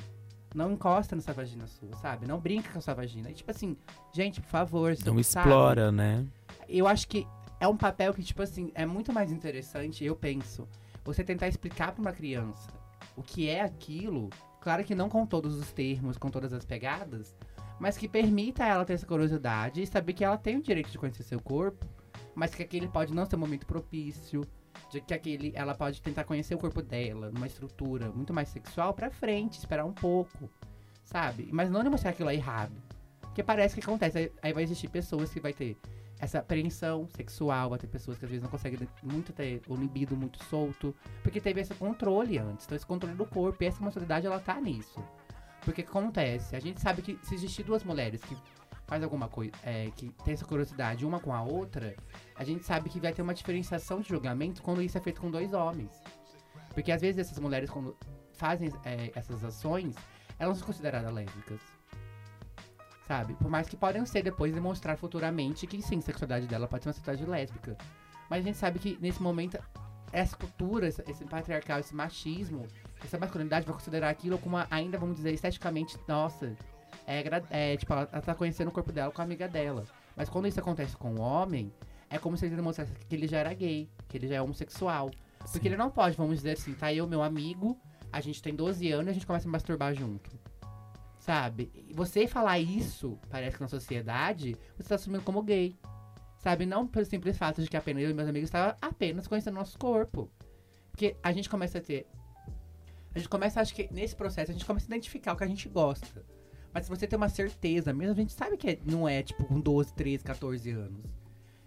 Não encosta nessa vagina sua, sabe? Não brinca com a sua vagina. E, tipo assim, gente, por favor, Não explora, sabe? né? Eu acho que é um papel que, tipo assim, é muito mais interessante, eu penso, você tentar explicar pra uma criança o que é aquilo, claro que não com todos os termos, com todas as pegadas, mas que permita ela ter essa curiosidade e saber que ela tem o direito de conhecer seu corpo mas que aquele pode não ser um momento propício, de que aquele ela pode tentar conhecer o corpo dela numa estrutura muito mais sexual para frente, esperar um pouco, sabe? Mas não demonstrar aquilo é errado. Porque parece que acontece, aí vai existir pessoas que vai ter essa apreensão sexual, ter pessoas que às vezes não conseguem muito ter o libido muito solto, porque teve esse controle antes, então esse controle do corpo e essa masculinidade ela tá nisso. Porque acontece? A gente sabe que se existir duas mulheres que faz alguma coisa, é, que tem essa curiosidade uma com a outra, a gente sabe que vai ter uma diferenciação de julgamento quando isso é feito com dois homens. Porque às vezes essas mulheres, quando fazem é, essas ações, elas são consideradas lésbicas. Sabe? Por mais que podem ser depois demonstrar futuramente que sim, a sexualidade dela pode ser uma sexualidade lésbica. Mas a gente sabe que nesse momento, essa cultura, esse, esse patriarcal, esse machismo, essa masculinidade vai considerar aquilo como uma, ainda, vamos dizer, esteticamente, nossa, é, é tipo, ela, ela tá conhecendo o corpo dela com a amiga dela. Mas quando isso acontece com o homem, é como se ele demonstrasse que ele já era gay, que ele já é homossexual. Sim. Porque ele não pode, vamos dizer assim, tá eu, meu amigo, a gente tem 12 anos e a gente começa a masturbar junto. Sabe? Você falar isso, parece que na sociedade, você tá assumindo como gay. Sabe? Não pelo simples fato de que apenas eu e meus amigos estavam apenas conhecendo nosso corpo. Porque a gente começa a ter. A gente começa, acho que nesse processo, a gente começa a identificar o que a gente gosta. Mas se você tem uma certeza, mesmo a gente sabe que é, não é tipo com 12, 13, 14 anos.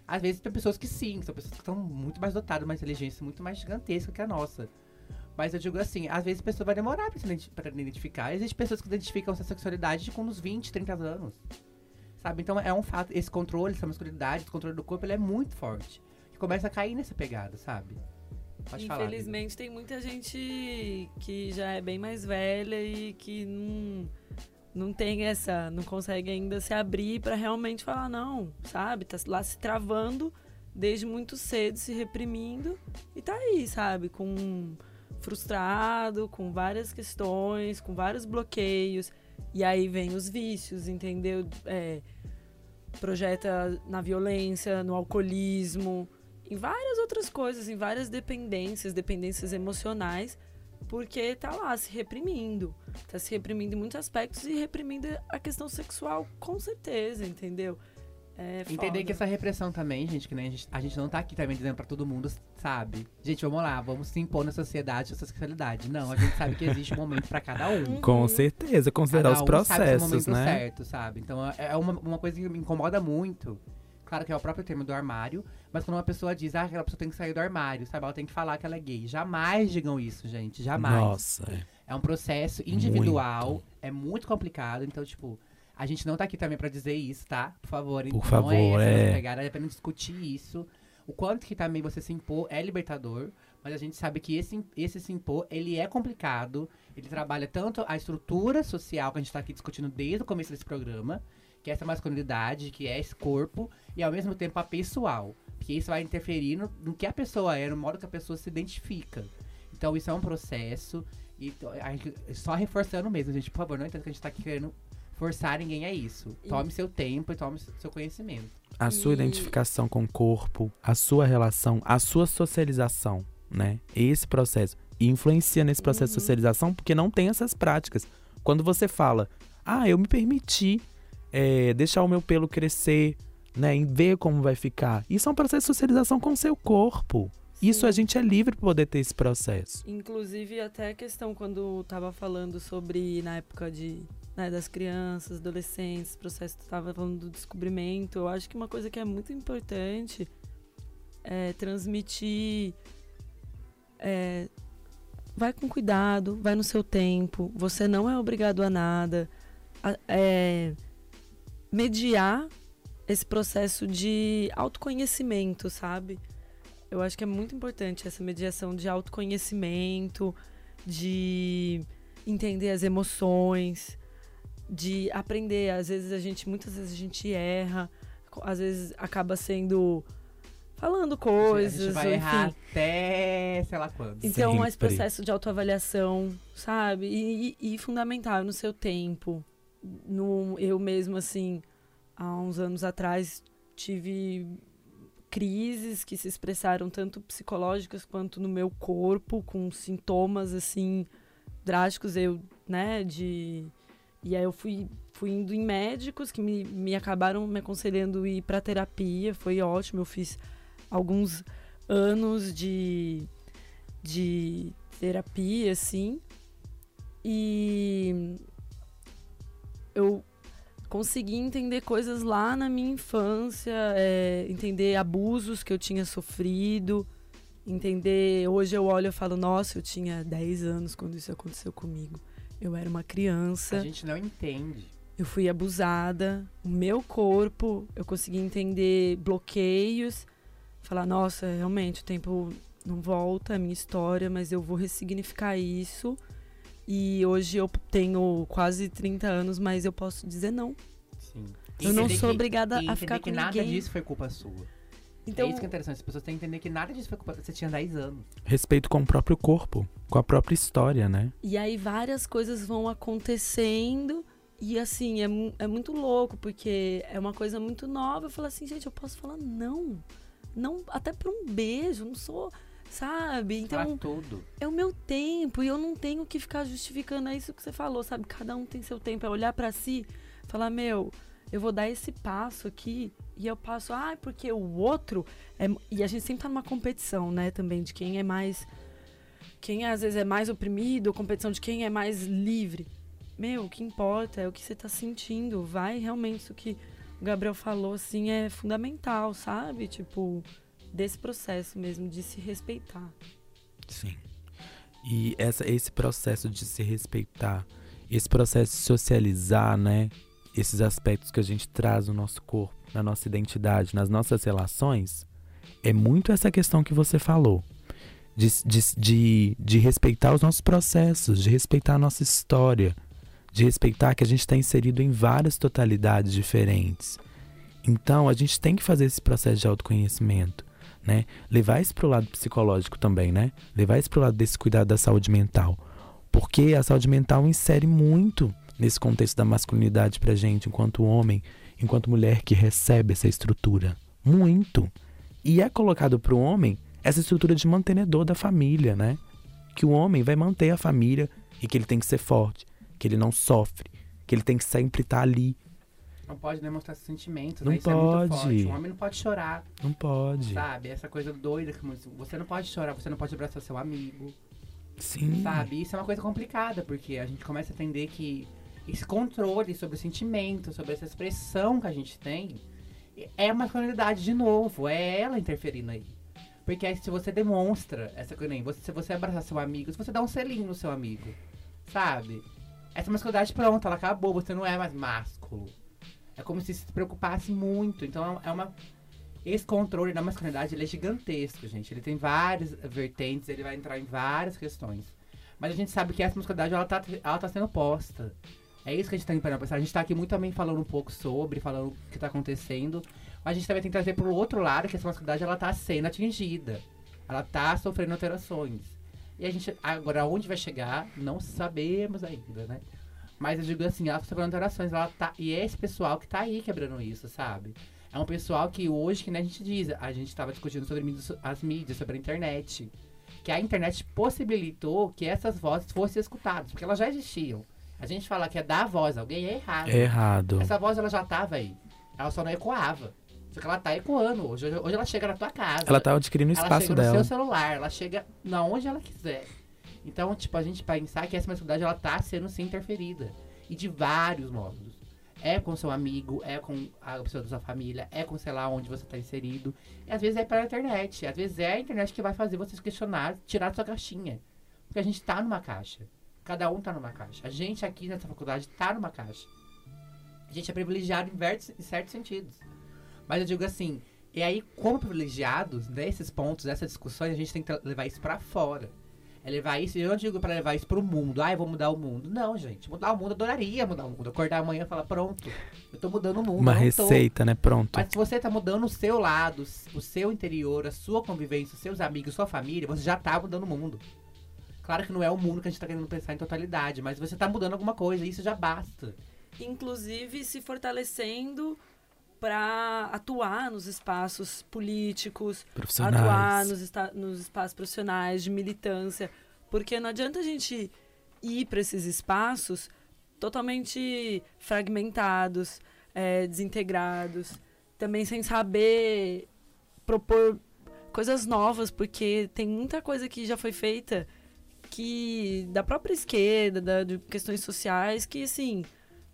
Às vezes tem pessoas que sim, são pessoas que estão muito mais dotadas, uma inteligência muito mais gigantesca que a nossa. Mas eu digo assim, às vezes a pessoa vai demorar pra, se pra identificar. Existem pessoas que identificam essa sexualidade com uns 20, 30 anos. Sabe? Então é um fato, esse controle, essa masculinidade, esse controle do corpo, ele é muito forte. Que começa a cair nessa pegada, sabe? Pode Infelizmente falar, tem muita gente que já é bem mais velha e que não não tem essa, não consegue ainda se abrir para realmente falar não, sabe? Tá lá se travando desde muito cedo, se reprimindo e tá aí, sabe? Com frustrado, com várias questões, com vários bloqueios. E aí vem os vícios, entendeu? É, projeta na violência, no alcoolismo, em várias outras coisas, em várias dependências, dependências emocionais porque tá lá se reprimindo. Tá se reprimindo em muitos aspectos e reprimindo a questão sexual, com certeza, entendeu? É Entender foda. que essa repressão também, gente, que nem a gente, a gente não tá aqui também dizendo pra todo mundo, sabe? Gente, vamos lá, vamos se impor na sociedade essa sexualidade. Não, a gente sabe que existe um momento pra cada um. Com certeza, considerar cada os processos, sabe o momento né? certo, sabe? Então é, é uma, uma coisa que me incomoda muito Claro que é o próprio termo do armário, mas quando uma pessoa diz, ah, aquela pessoa tem que sair do armário, sabe? Ela tem que falar que ela é gay. Jamais digam isso, gente. Jamais. Nossa. É, é um processo individual, muito. é muito complicado. Então, tipo, a gente não tá aqui também para dizer isso, tá? Por favor. Por favor, não é. é. Pegar, é apenas discutir isso. O quanto que também você se impor é libertador, mas a gente sabe que esse, esse se impor, ele é complicado. Ele trabalha tanto a estrutura social que a gente tá aqui discutindo desde o começo desse programa, que é essa masculinidade, que é esse corpo, e ao mesmo tempo a pessoal. Porque isso vai interferir no, no que a pessoa é, no modo que a pessoa se identifica. Então isso é um processo. E to- a gente- só reforçando mesmo, gente, por favor, não entendo que a gente tá aqui querendo forçar ninguém a isso. E- Tome seu tempo e tome seu conhecimento. A sua E- identificação com o corpo, a sua relação, a sua socialização, né? Esse processo. E influencia nesse processo de Uhum. socialização porque não tem essas práticas. Quando você fala, ah, eu me permiti é, deixar o meu pelo crescer, né? E ver como vai ficar. Isso é um processo de socialização com o seu corpo. Isso a gente é livre para poder ter esse processo. Inclusive, até a questão quando tava falando sobre, na época de, né, das crianças, adolescentes, processo que tava falando do descobrimento, eu acho que uma coisa que é muito importante é transmitir. é, vai com cuidado, vai no seu tempo, você não é obrigado a nada. A- é, mediar esse processo de autoconhecimento, sabe? Eu acho que é muito importante essa mediação de autoconhecimento, de entender as emoções, de aprender. Às vezes a gente, muitas vezes a gente erra, às vezes acaba sendo falando a coisas, gente vai ou errar enfim. até sei lá quando. Então, esse Sempre. processo de autoavaliação, sabe? E, e- e fundamental no seu tempo. No, eu mesmo, assim, há uns anos atrás, tive crises que se expressaram tanto psicológicas quanto no meu corpo, com sintomas, assim, drásticos. Eu, né, de... E aí eu fui, fui indo em médicos que me, me acabaram me aconselhando ir pra terapia. Foi ótimo, eu fiz alguns anos de de terapia, assim. E eu consegui entender coisas lá na minha infância, é, entender abusos que eu tinha sofrido, entender. Hoje eu olho e falo, nossa, eu tinha 10 anos quando isso aconteceu comigo. Eu era uma criança. A gente não entende. Eu fui abusada, o meu corpo, eu consegui entender bloqueios, falar, nossa, realmente o tempo não volta, a minha história, mas eu vou ressignificar isso. E hoje eu tenho quase 30 anos, mas eu posso dizer não. Sim. Eu não sou que- obrigada a ficar que com nada ninguém. disso foi culpa sua. Então, é isso que é interessante. As pessoas têm que entender que nada disso foi culpa. Você tinha 10 anos. Respeito com o próprio corpo, com a própria história, né? E aí várias coisas vão acontecendo e assim, é, é muito louco, porque é uma coisa muito nova. Eu falo assim, gente, eu posso falar não. Não, até por um beijo, não sou, sabe? Então, Então, tudo. é o meu tempo e eu não tenho que ficar justificando. É isso que você falou, sabe? Cada um tem seu tempo. É olhar pra si, falar, meu, eu vou dar esse passo aqui e eu passo, ah, porque o outro. É... E a gente sempre tá numa competição, né? Também de quem é mais. Quem às vezes é mais oprimido, competição de quem é mais livre. Meu, o que importa é o que você tá sentindo. Vai realmente isso que o Gabriel falou, assim, é fundamental, sabe? Tipo, desse processo mesmo, de se respeitar. Sim. E essa, esse processo de se respeitar, esse processo de socializar, né? Esses aspectos que a gente traz no nosso corpo, na nossa identidade, nas nossas relações, é muito essa questão que você falou. De, de, de, de respeitar os nossos processos, de respeitar a nossa história, de respeitar que a gente está inserido em várias totalidades diferentes. Então, a gente tem que fazer esse processo de autoconhecimento, né? Levar isso pro lado psicológico também, né? Levar isso pro lado desse cuidado da saúde mental. Porque a saúde mental insere muito nesse contexto da masculinidade pra gente, enquanto homem, enquanto mulher que recebe essa estrutura. Muito. E é colocado pro homem essa estrutura de mantenedor da família, né? Que o homem vai manter a família e que ele tem que ser forte, que ele não sofre, que ele tem que sempre estar ali. Não pode demonstrar sentimentos, Não né? Isso é muito pode. forte. Um homem não pode chorar, Não pode. sabe? Essa coisa doida que você não pode chorar, você não pode abraçar seu amigo, Sim. sabe? Isso é uma coisa complicada, porque a gente começa a entender que esse controle sobre o sentimento, sobre essa expressão que a gente tem, é a masculinidade de novo, é ela interferindo aí. Porque aí se você demonstra essa coisa, você, se você abraçar seu amigo, se você dá um selinho no seu amigo, sabe? Essa masculinidade pronto, ela acabou, você não é mais másculo. É como se se preocupasse muito. Então é uma. Esse controle da masculinidade ele é gigantesco, gente. Ele tem várias vertentes, ele vai entrar em várias questões. Mas a gente sabe que essa masculinidade ela tá, ela tá sendo posta. É isso que a gente tá tentando pensar. A gente tá aqui muito também falando um pouco sobre, falando o que tá acontecendo. Mas a gente também tem que trazer pro outro lado que essa masculinidade ela tá sendo atingida. Ela tá sofrendo alterações. E a gente, agora, onde vai chegar, não sabemos ainda, né? Mas eu digo assim, ela tá sofrendo alterações, ela tá. E é esse pessoal que tá aí quebrando isso, sabe? É um pessoal que hoje, que né, a gente diz, a gente tava discutindo sobre as mídias, sobre a internet. Que a internet possibilitou que essas vozes fossem escutadas, porque elas já existiam. A gente falar que é dar voz a alguém é errado. É errado. Essa voz ela já tava aí. Ela só não ecoava. Só que ela tá ecoando hoje. Hoje, ela chega na tua casa. Ela tá adquirindo o ela espaço chega no dela. seu celular, ela chega na onde ela quiser. Então, tipo, a gente pensar que essa masculinidade ela tá sendo sim interferida. E de vários modos. É com seu amigo, é com a pessoa da sua família, é com, sei lá, onde você tá inserido. E às vezes é pela internet. Às vezes é a internet que vai fazer você se questionar, tirar da sua caixinha. Porque a gente tá numa caixa. Cada um tá numa caixa. A gente aqui nessa faculdade tá numa caixa. A gente é privilegiado em, em certos sentidos. Mas eu digo assim, e aí, como privilegiados, nesses pontos, nessas discussões, a gente tem que levar isso pra fora. É levar isso, eu não digo pra levar isso pro mundo. Ah, eu vou mudar o mundo. Não, gente. Mudar o mundo, eu adoraria mudar o mundo. Acordar amanhã e falar, pronto, eu tô mudando o mundo. Uma não tô. receita, né? Pronto. Mas se você tá mudando o seu lado, o seu interior, a sua convivência, os seus amigos, sua família, você já tá mudando o mundo. Claro que não é o mundo que a gente tá querendo pensar em totalidade, mas você tá mudando alguma coisa, e isso já basta. inclusive se fortalecendo para atuar nos espaços políticos, atuar nos, nos espaços profissionais de militância, porque não adianta a gente ir para esses espaços totalmente fragmentados, eh, desintegrados, também sem saber propor coisas novas, porque tem muita coisa que já foi feita que da própria esquerda, da, de questões sociais, que assim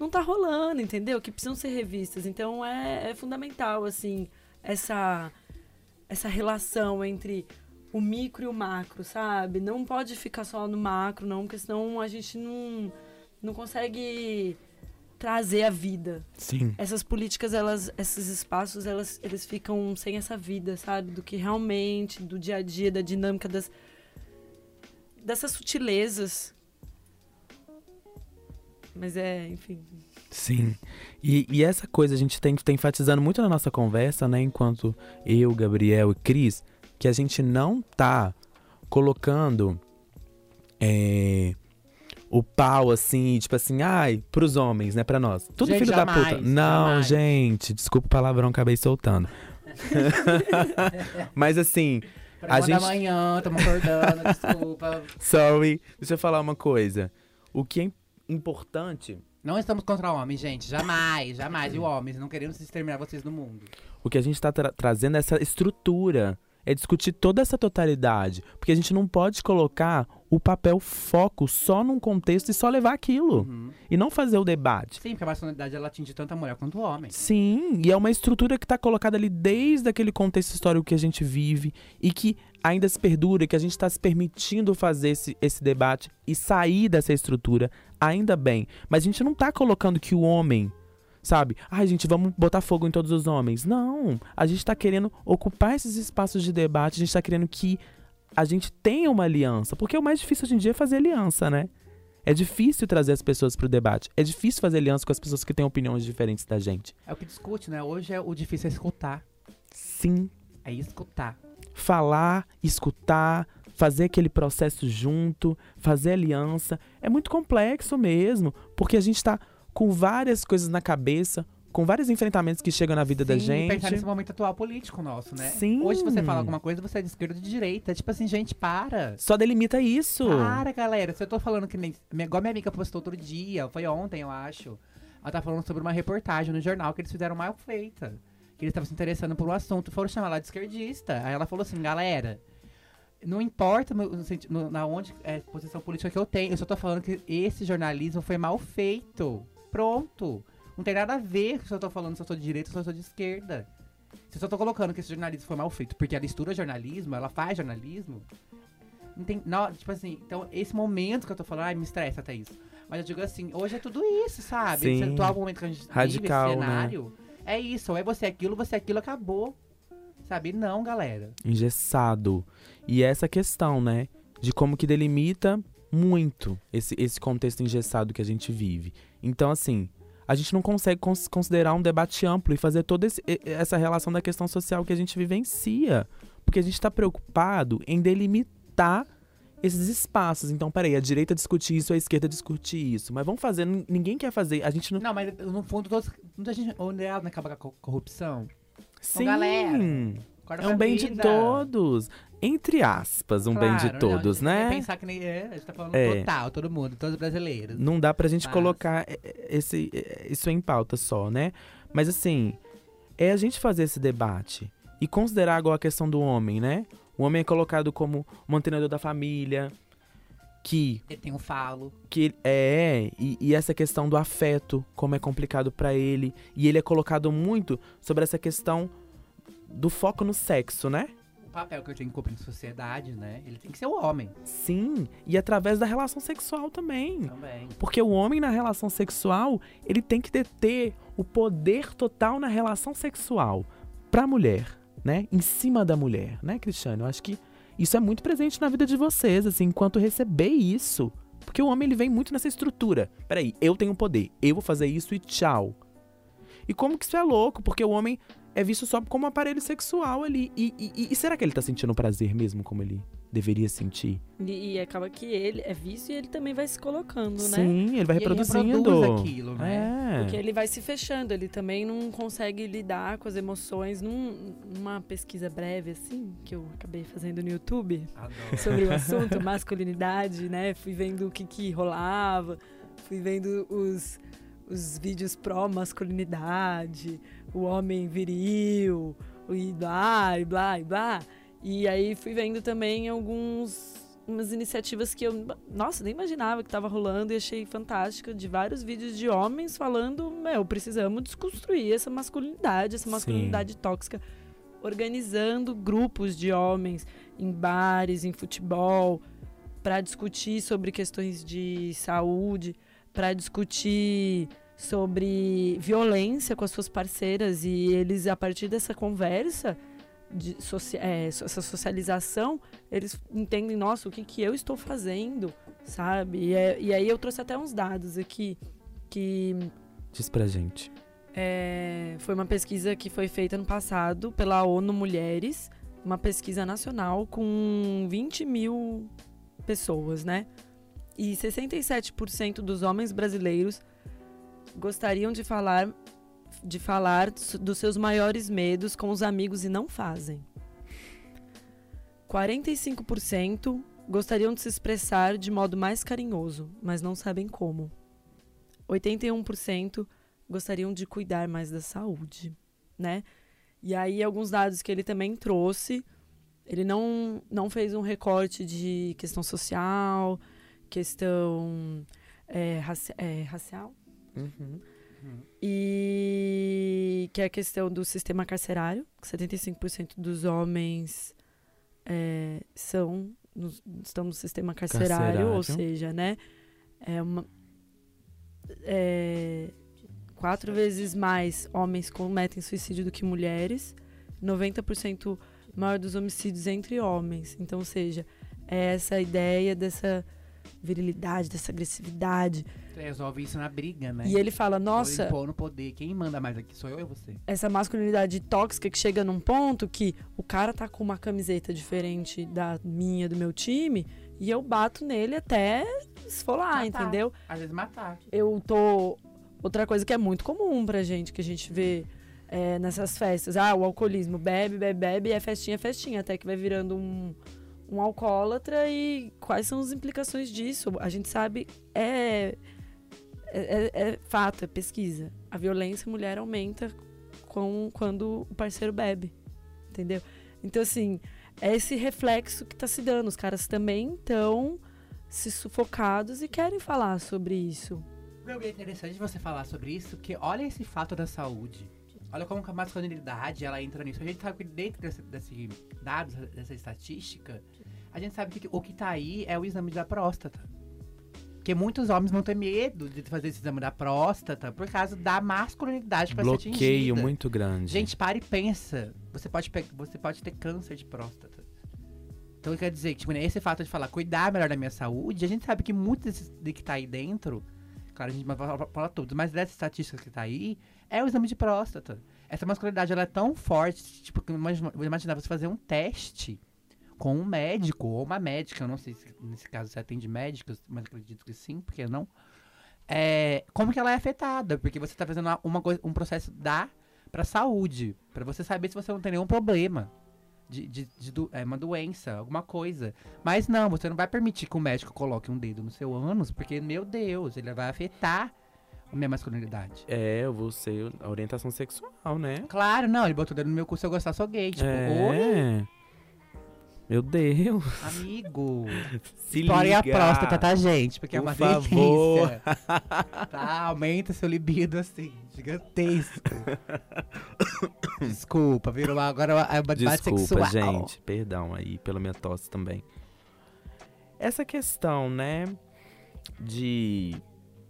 não tá rolando, entendeu? Que precisam ser revistas. Então é, é fundamental, assim, essa, essa relação entre o micro e o macro, sabe? Não pode ficar só no macro, não, porque senão a gente não, não consegue trazer a vida. Sim. Essas políticas, elas, esses espaços, elas, eles ficam sem essa vida, sabe? Do que realmente, do dia a dia, da dinâmica das dessas sutilezas. Mas é, enfim. Sim. E, e essa coisa a gente tem que tá enfatizando muito na nossa conversa, né? Enquanto eu, Gabriel e Cris, que a gente não tá colocando é, o pau assim, tipo assim, ai, pros homens, né? Pra nós. Tudo Gente, filho da puta. jamais, Não, jamais. gente, desculpa o palavrão, acabei soltando. Mas assim, Pra A gente- da manhã, estamos acordando, desculpa. sorry, deixa eu falar uma coisa. O que é importante Não estamos contra homens, gente. Jamais, jamais. E homens, não queremos exterminar vocês do mundo. O que a gente está trazendo é essa estrutura. É discutir toda essa totalidade. Porque a gente não pode colocar o papel foco só num contexto e só levar aquilo. Uhum. E não fazer o debate. Sim, porque a masculinidade ela atinge tanto a mulher quanto o homem. Sim, e é uma estrutura que está colocada ali desde aquele contexto histórico que a gente vive e que ainda se perdura, que a gente está se permitindo fazer esse, esse debate e sair dessa estrutura, ainda bem. Mas a gente não está colocando que o homem, sabe? Ai, gente, vamos botar fogo em todos os homens. Não, a gente está querendo ocupar esses espaços de debate, a gente está querendo que a gente tenha uma aliança, porque o mais difícil hoje em dia é fazer aliança, né? É difícil trazer as pessoas para o debate. É difícil fazer aliança com as pessoas que têm opiniões diferentes da gente. É o que discute, né? Hoje é o difícil é escutar. Sim, É escutar. falar, escutar, fazer aquele processo junto, fazer aliança. É muito complexo mesmo, porque a gente tá com várias coisas na cabeça, com vários enfrentamentos que chegam na vida da Sim, gente. pensar nesse momento atual político nosso, né? Sim. Hoje você fala alguma coisa, você é de esquerda ou de direita. Tipo assim, gente, para. Só delimita isso. Para, galera. Se eu tô falando que nem. Igual minha amiga postou outro dia, foi ontem, eu acho. Ela tá falando sobre uma reportagem no jornal que eles fizeram mal feita. Que eles estavam se interessando por um assunto, foram chamar ela de esquerdista. Aí ela falou assim, galera. Não importa no, na onde é a posição política que eu tenho, eu só tô falando que esse jornalismo foi mal feito. Pronto. Não tem nada a ver se eu tô falando se eu sou de direita ou se eu sou de esquerda. Se eu só tô colocando que esse jornalismo foi mal feito porque ela estuda jornalismo, ela faz jornalismo, não tem, não, tipo assim, então esse momento que eu tô falando, ai, me estressa até isso. Mas eu digo assim, hoje é tudo isso, sabe? Sim. Esse atual momento que a gente Radical, vive, né? esse cenário, é isso, ou é você aquilo, você aquilo, acabou. Sabe? Não, galera. Engessado. E essa questão, né? De como que delimita muito esse, esse contexto engessado que a gente vive. Então, assim, a gente não consegue cons considerar um debate amplo e fazer toda esse, essa relação da questão social que a gente vivencia. Porque a gente está preocupado em delimitar esses espaços. Então, peraí, a direita discutir isso, a esquerda discutir isso. Mas vamos fazer, ninguém quer fazer. A gente não. Não, mas no fundo, todos, muita gente onde ela não acaba com a corrupção. Sim. galera, é um bem de todos. Entre aspas, um bem de todos, não, né? Pensar que nem é, a gente tá falando É. total, todo mundo, todos os brasileiros. Não dá pra gente Mas- colocar é, é, esse, é, isso em pauta só, né? Mas assim, é a gente fazer esse debate e considerar agora a questão do homem, né? O homem é colocado como mantenedor da família, que Ele tem um falo. que é e, e essa questão do afeto, como é complicado pra ele, e ele é colocado muito sobre essa questão do foco no sexo, né? O papel que eu tenho que cumprir na sociedade, né? Ele tem que ser o homem Sim, e através da relação sexual também. também. Porque o homem na relação sexual, ele tem que deter o poder total na relação sexual pra mulher, né? Em cima da mulher, né, Cristiano? Eu acho que isso é muito presente na vida de vocês, assim, enquanto receber isso. Porque o homem, ele vem muito nessa estrutura. Peraí, eu tenho poder, eu vou fazer isso e tchau. E como que isso é louco? Porque o homem é visto só como um aparelho sexual ali. E, e- e será que ele tá sentindo prazer mesmo como ele deveria sentir? E, e acaba que ele é visto e ele também vai se colocando, né? Sim, ele vai E ele reproduzindo. reproduz aquilo, né? É. Porque ele vai se fechando, ele também não consegue lidar com as emoções. Num- numa pesquisa breve, assim, que eu acabei fazendo no YouTube Adoro. sobre o assunto, masculinidade, né? Fui vendo o que, que rolava, fui vendo os, os vídeos pró-masculinidade, o homem viril, e blá, e blá, e blá. E aí fui vendo também alguns umas iniciativas que eu, nossa, nem imaginava que estava rolando e achei fantástica de vários vídeos de homens falando, meu, precisamos desconstruir essa masculinidade, essa Sim. masculinidade tóxica, organizando grupos de homens em bares, em futebol, para discutir sobre questões de saúde, para discutir sobre violência com as suas parceiras e eles a partir dessa conversa de soci- é, essa socialização eles entendem nossa o que que eu estou fazendo sabe e, é- e aí eu trouxe até uns dados aqui que Diz pra gente. é, foi uma pesquisa que foi feita no passado pela ONU Mulheres, uma pesquisa nacional com 20 mil pessoas, né? E 67% dos homens brasileiros gostariam de falar de falar dos seus maiores medos com os amigos e não fazem. 45% gostariam de se expressar de modo mais carinhoso, mas não sabem como. 81% gostariam de cuidar mais da saúde, né? E aí alguns dados que ele também trouxe, ele não não fez um recorte de questão social, questão é, raci- é, racial Uhum. e que é a questão do sistema carcerário, que 75% dos homens é, são no- estão no sistema carcerário, ou Carcerário. seja, né, é uma é, quatro vezes mais homens cometem suicídio do que mulheres, 90% maior dos homicídios entre homens. Então, ou seja, é essa ideia dessa virilidade, dessa agressividade. Você resolve isso na briga, né? E ele fala, nossa, impor no poder. Quem manda mais aqui sou eu ou você? essa masculinidade tóxica que chega num ponto que o cara tá com uma camiseta diferente da minha, do meu time, e eu bato nele até esfolar, Matar. entendeu? Às vezes matar. Eu tô. Outra coisa que é muito comum pra gente, que a gente vê é, nessas festas. Ah, o alcoolismo. Bebe, bebe, bebe, é festinha, festinha. Até que vai virando um, um alcoólatra. E quais são as implicações disso? A gente sabe. É, é, é- é fato, é pesquisa. A violência mulher aumenta com, quando o parceiro bebe. Entendeu? Então, assim, é esse reflexo que tá se dando. Os caras também estão se sufocados e querem falar sobre isso. Meu, é interessante você falar sobre isso, porque olha esse fato da saúde. Olha como que a masculinidade ela entra nisso. A gente sabe que dentro desse, desse dados, dessa estatística, a gente sabe que o que tá aí é o exame da próstata. Porque muitos homens vão ter medo de fazer esse exame da próstata por causa da masculinidade vai ser Bloqueio atingida. muito grande. Gente, para e pensa. Você pode, você pode ter câncer de próstata. Então quer dizer que, tipo, né, esse fato de falar cuidar melhor da minha saúde, a gente sabe que muito desse, de que tá aí dentro, claro, a gente vai falar, falar tudo, mas dessa estatística que tá aí, é o exame de próstata. Essa masculinidade, ela é tão forte, tipo, que imagina, imagina você fazer um teste com um médico ou uma médica, eu não sei se nesse caso você atende médicos, mas acredito que sim, porque não. É, como que ela é afetada? Porque você tá fazendo uma, um processo da pra saúde, pra você saber se você não tem nenhum problema de, de, de é, uma doença, alguma coisa. Mas não, você não vai permitir que o médico coloque um dedo no seu ânus, porque, meu Deus, ele vai afetar a minha masculinidade. É, eu vou ser a orientação sexual, né? Claro, não, ele botou o dedo no meu cu se eu gostar, sou gay. Tipo, oi, é. Meu Deus. amigo. Se Explorem a liga. próstata, tá, gente? Porque é Por uma favor. delícia. tá, aumenta seu libido, assim, gigantesco. Desculpa, virou uma- agora uma- é uma debate Desculpa, sexual. gente. Perdão aí pela minha tosse também. Essa questão, né, de,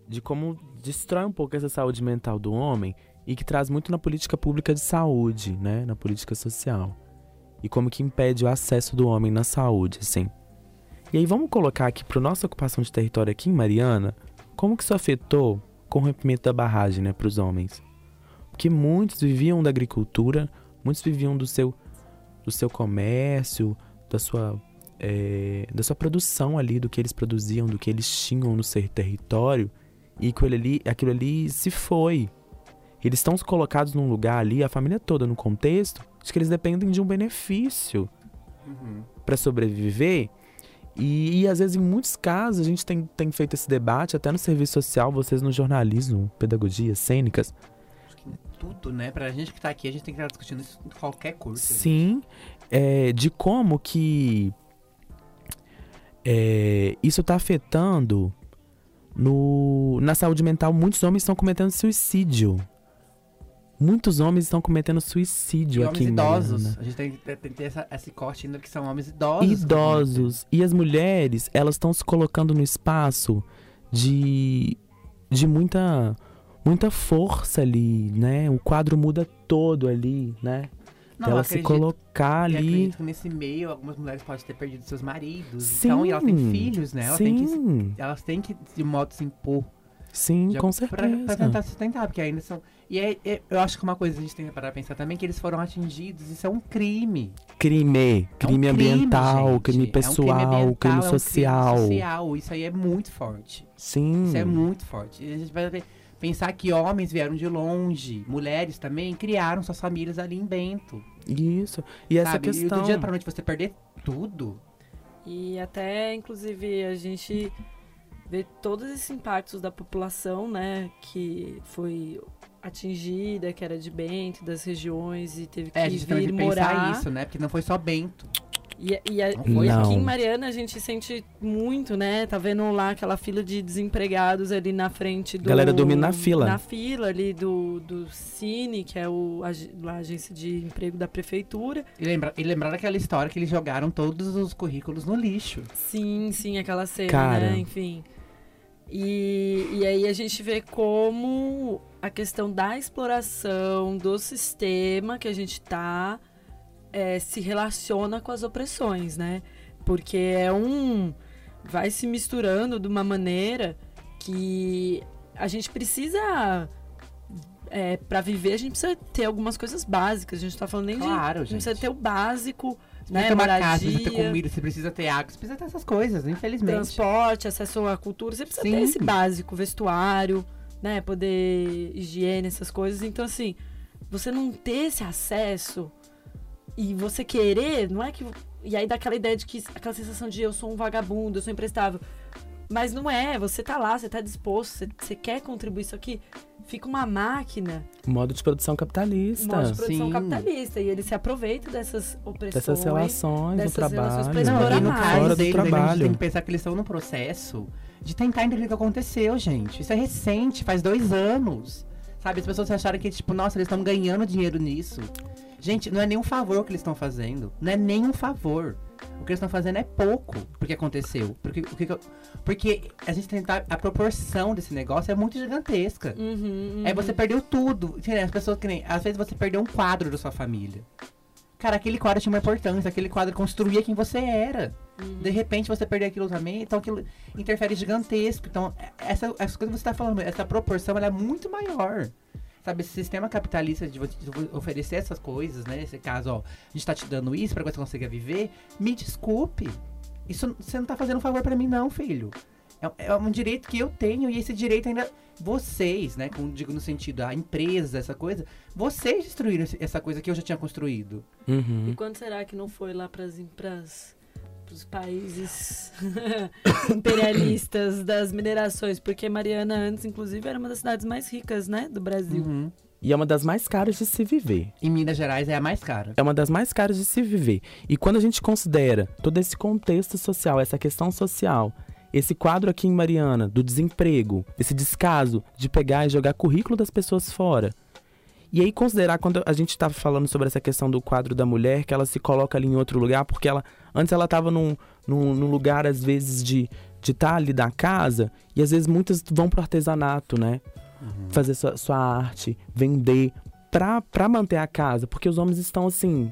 de como destrói um pouco essa saúde mental do homem e que traz muito na política pública de saúde, né, na política social. E como que impede o acesso do homem na saúde, assim. E aí vamos colocar aqui para nossa ocupação de território aqui em Mariana, como que isso afetou com o rompimento da barragem, né, para os homens. Porque muitos viviam da agricultura, muitos viviam do seu do seu comércio, da sua, eh, da sua produção ali, do que eles produziam, do que eles tinham no seu território, e aquilo ali, aquilo ali se foi. Eles estão colocados num lugar ali, a família toda no contexto, de que eles dependem de um benefício Uhum. para sobreviver. E, e, às vezes, em muitos casos, a gente tem, tem feito esse debate, até no serviço social, vocês no jornalismo, pedagogia, cênicas, tudo, né? Pra gente que tá aqui, a gente tem que estar discutindo isso em qualquer curso. Sim, é, de como que é, isso está afetando no, na saúde mental. Muitos homens estão cometendo suicídio. Muitos homens estão cometendo E suicídio homens aqui em idosos. Mariana. A gente tem, que- tem ter essa, esse corte ainda que são homens idosos. Idosos. E as mulheres, elas estão se colocando no espaço de, de muita, muita força ali, né? O quadro muda todo ali, né? Não, Ela eu se acredito- colocar E ali. acredito que nesse meio, algumas mulheres podem ter perdido seus maridos. Sim. Então, e elas têm filhos, né? Elas têm que, Sim, elas têm que, de modo, se impor. sim, com pra, certeza. pra tentar sustentar, porque ainda são. E é, é- eu acho que uma coisa que a gente tem que parar pra pensar também é que eles foram atingidos. Isso é um crime. Crime, crime é um crime, ambiental, gente. crime É um pessoal, ambiental, crime é um social. social. Isso aí é muito forte. Sim. Isso é muito forte. E a gente vai ver- pensar que homens vieram de longe, mulheres também criaram suas famílias ali em Bento. Isso. E essa sabe? E questão. do dia pra noite você perder tudo. E até, inclusive, a gente vê todos esses impactos da população, né, que foi atingida, que era de Bento, das regiões e teve que É, a gente vir que pensar morar. isso, né? Porque não foi só Bento. E, e, a- Não e foi. aqui em. Mariana a gente sente muito, né? Tá vendo lá aquela fila de desempregados ali na frente do. Galera dormindo na fila. Na fila ali do, do Cine, que é o, a, a agência de emprego da prefeitura. E, lembra, e lembrar daquela história que eles jogaram todos os currículos no lixo. Sim, sim, aquela cena, Cara. né? Enfim. E, e aí a gente vê como a questão da exploração do sistema que a gente tá é, se relaciona com as opressões, né? Porque é um. vai se misturando de uma maneira que a gente precisa. É, para viver, a gente precisa ter algumas coisas básicas. A gente não tá falando nem de. Claro, A gente precisa ter o básico, Você né? precisa ter uma casa, você precisa ter comida, você precisa ter água, você precisa ter essas coisas, infelizmente. transporte, acesso à cultura, você precisa Sim. ter esse básico, vestuário, né? Poder higiene, essas coisas. Então, assim, você não ter esse acesso e você querer, não é que. E aí dá aquela ideia de que. aquela sensação de eu sou um vagabundo, eu sou imprestável. Mas não é, você tá lá, você tá disposto, você, você quer contribuir isso aqui. Fica uma máquina, Modo de produção capitalista. um modo de produção Sim. capitalista. E ele se aproveita dessas opressões. Dessas relações do dessas relações trabalho. pra Não, e no caso do deles, a gente trabalho. tem que pensar que eles estão num processo de tentar entender o que aconteceu, gente. Isso é recente, faz dois anos. Sabe, as pessoas acharam que, tipo, nossa, eles estão ganhando dinheiro nisso. Gente, não é nenhum favor que eles estão fazendo. Não é nenhum favor. O que eles estão fazendo é pouco porque aconteceu. Porque, o que que eu- porque a gente tentar. A proporção desse negócio é muito gigantesca. Uhum, Aí uhum. você perdeu tudo. As pessoas que nem. Às vezes você perdeu um quadro da sua família. Cara, aquele quadro tinha uma importância, aquele quadro construía quem você era. Uhum. De repente você perder aquilo também, então aquilo interfere gigantesco. Então, essa, essa coisa que você tá falando, essa proporção ela é muito maior. Sabe, esse sistema capitalista de oferecer essas coisas, né? Nesse caso, ó, a gente tá te dando isso pra que você consiga viver. Me desculpe. Isso você não tá fazendo um favor pra mim, não, filho. É, é um direito que eu tenho e esse direito ainda. Vocês, né? Como digo no sentido, a empresa, essa coisa. Vocês destruíram essa coisa que eu já tinha construído. Uhum. E quando será que não foi lá para os países imperialistas das minerações? Porque Mariana antes, inclusive, era uma das cidades mais ricas, né, do Brasil. Uhum. E é uma das mais caras de se viver. Em Minas Gerais é a mais cara. É uma das mais caras de se viver. E quando a gente considera todo esse contexto social, essa questão social, esse quadro aqui em Mariana, do desemprego, esse descaso de pegar e jogar currículo das pessoas fora. E aí considerar quando a gente estava falando sobre essa questão do quadro da mulher, que ela se coloca ali em outro lugar, porque ela antes ela estava num, num, num lugar, às vezes, de de estar ali da casa, e às vezes muitas vão pro artesanato, né? Fazer sua, sua arte, vender, pra, pra manter a casa, porque os homens estão assim,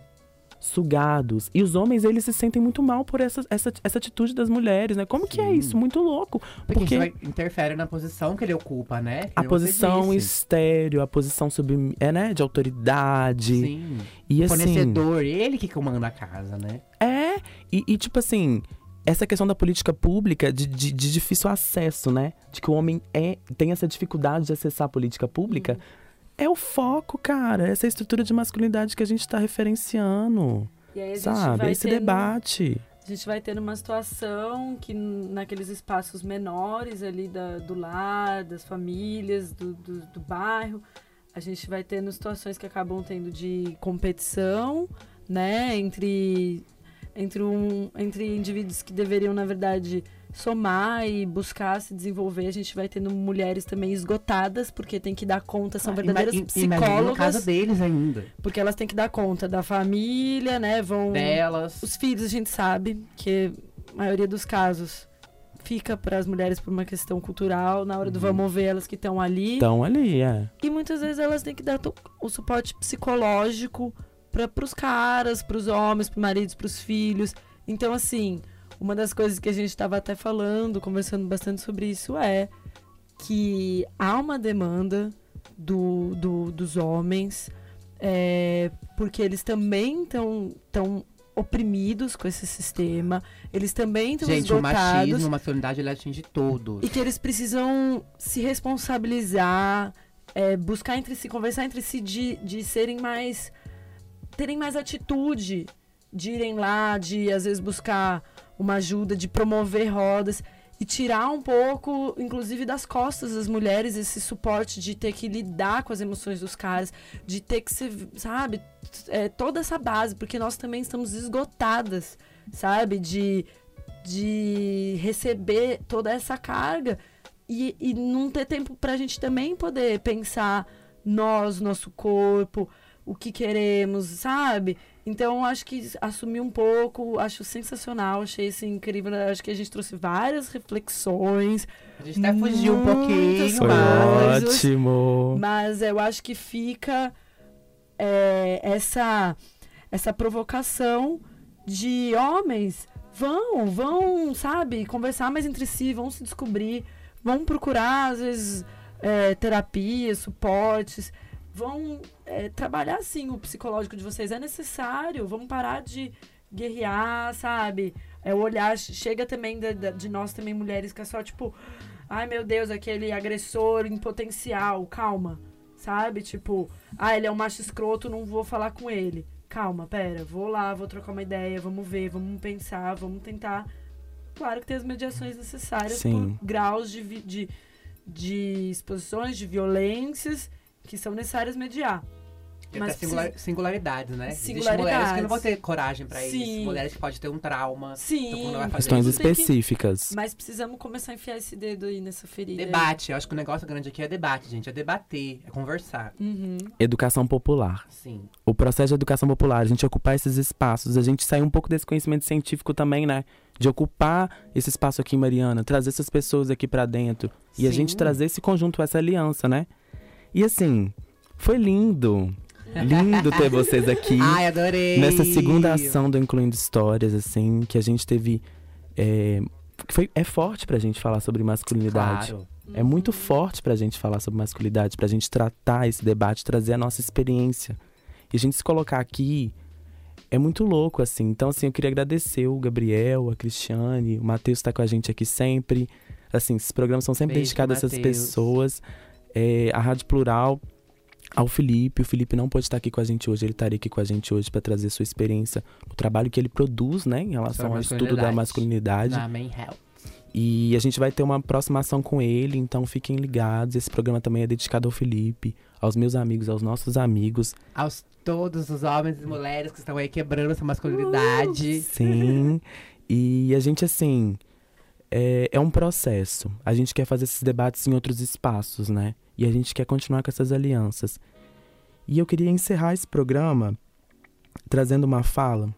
sugados. E os homens, eles se sentem muito mal por essa, essa, essa atitude das mulheres, né? Como que é Sim. isso? Muito louco. Porque, Porque isso interfere na posição que ele ocupa, né? Que a posição estéreo, a posição sub, é, né? de autoridade. Sim. E assim. Fornecedor, ele que comanda a casa, né? É, e, e, tipo assim, essa questão da política pública de, de, de difícil acesso, né? De que o homem é, tem essa dificuldade de acessar a política pública. É o foco, cara. Essa estrutura de masculinidade que a gente tá referenciando. E aí a gente Sabe? vai Esse debate. A gente vai ter uma situação que naqueles espaços menores ali da- do lar, das famílias, do, do, do bairro, a gente vai tendo situações que acabam tendo de competição, né, entre, entre, um, entre indivíduos que deveriam, na verdade, somar e buscar se desenvolver. A gente vai tendo mulheres também esgotadas, porque tem que dar conta, são Ah, verdadeiras im- imagina no psicólogas, caso deles ainda. porque elas têm que dar conta da família, né, vão... Delas. Os filhos a gente sabe que a maioria dos casos fica para as mulheres por uma questão cultural, na hora do Uhum. vamos ver elas que estão ali. Então, ali, é. E muitas vezes elas têm que dar o suporte psicológico para os caras, para os homens, para maridos, para os filhos. Então, assim, uma das coisas que a gente estava até falando, conversando bastante sobre isso, é que há uma demanda do, do- dos homens, é, porque eles também estão tão oprimidos com esse sistema, eles também estão Gente, o esgotados. machismo, a masculinidade, ele atinge todos. E que eles precisam se responsabilizar, é, buscar entre si, conversar entre si de, de serem mais. terem mais atitude, de irem lá, de às vezes buscar uma ajuda, de promover rodas e tirar um pouco, inclusive, das costas das mulheres esse suporte de ter que lidar com as emoções dos caras, de ter que ser, sabe, é, toda essa base, porque nós também estamos esgotadas, sabe, de de receber toda essa carga e, e não ter tempo pra gente também poder pensar nós, nosso corpo, o que queremos, sabe? Então, acho que assumir um pouco, acho sensacional, achei isso incrível. né? Acho que a gente trouxe várias reflexões, A gente até fugiu um pouquinho, Foi Mas- mas... ótimo. mas eu acho que fica é, essa, essa provocação de homens vão, vão, sabe, conversar mais entre si, vão se descobrir, vão procurar, às vezes, é, terapia, suportes, vão é, trabalhar, sim, o psicológico de vocês. É necessário, vamos parar de guerrear, sabe? É o olhar, chega também da- de nós também, mulheres, que é só, tipo, ai, meu Deus, aquele agressor em potencial, calma, sabe? Tipo, ah, ele é um macho escroto, não vou falar com ele. Calma, pera, vou lá, vou trocar uma ideia, vamos ver, vamos pensar, vamos tentar. Claro que tem as mediações necessárias Sim. por graus de, de, de exposições, de violências que são necessárias mediar. Tem Mas até singular- singularidades, né? Existem Singularidades. mulheres que não vão ter coragem pra Sim. isso. Mulheres que podem ter um trauma. Sim, Então, vai fazer Questões isso tem que- específicas. mas precisamos começar a enfiar esse dedo aí nessa ferida. aí. Debate. Eu acho que o negócio grande aqui é debate, gente. É debater, é conversar. Uhum. Educação popular. Sim. O processo de educação popular, a gente ocupar esses espaços, a gente sair um pouco desse conhecimento científico também, né? De ocupar esse espaço aqui Mariana, trazer essas pessoas aqui pra dentro. E a Sim. gente trazer esse conjunto, essa aliança, né? E assim, foi lindo. Lindo ter vocês aqui. Ai, adorei! Nessa segunda ação do Incluindo Histórias, assim, que a gente teve. É, foi, é forte pra gente falar sobre masculinidade. Claro. É muito forte pra gente falar sobre masculinidade, pra gente tratar esse debate, trazer a nossa experiência. E a gente se colocar aqui é muito louco, assim. Então, assim, eu queria agradecer o Gabriel, a Cristiane, o Matheus tá com a gente aqui sempre. Assim, esses programas são sempre Beijo, dedicados a essas pessoas. É, a Rádio Plural, ao Felipe. O Felipe não pode estar aqui com a gente hoje, ele estaria aqui com a gente hoje para trazer sua experiência, o trabalho que ele produz, né, em relação ao estudo da masculinidade. Na Main Health. E a gente vai ter uma próxima ação com ele, então fiquem ligados. Esse programa também é dedicado ao Felipe, aos meus amigos, aos nossos amigos. Aos todos os homens e mulheres que estão aí quebrando essa masculinidade. Sim. e a gente, assim, é, é um processo. A gente quer fazer esses debates em outros espaços, né? E a gente quer continuar com essas alianças. E eu queria encerrar esse programa trazendo uma fala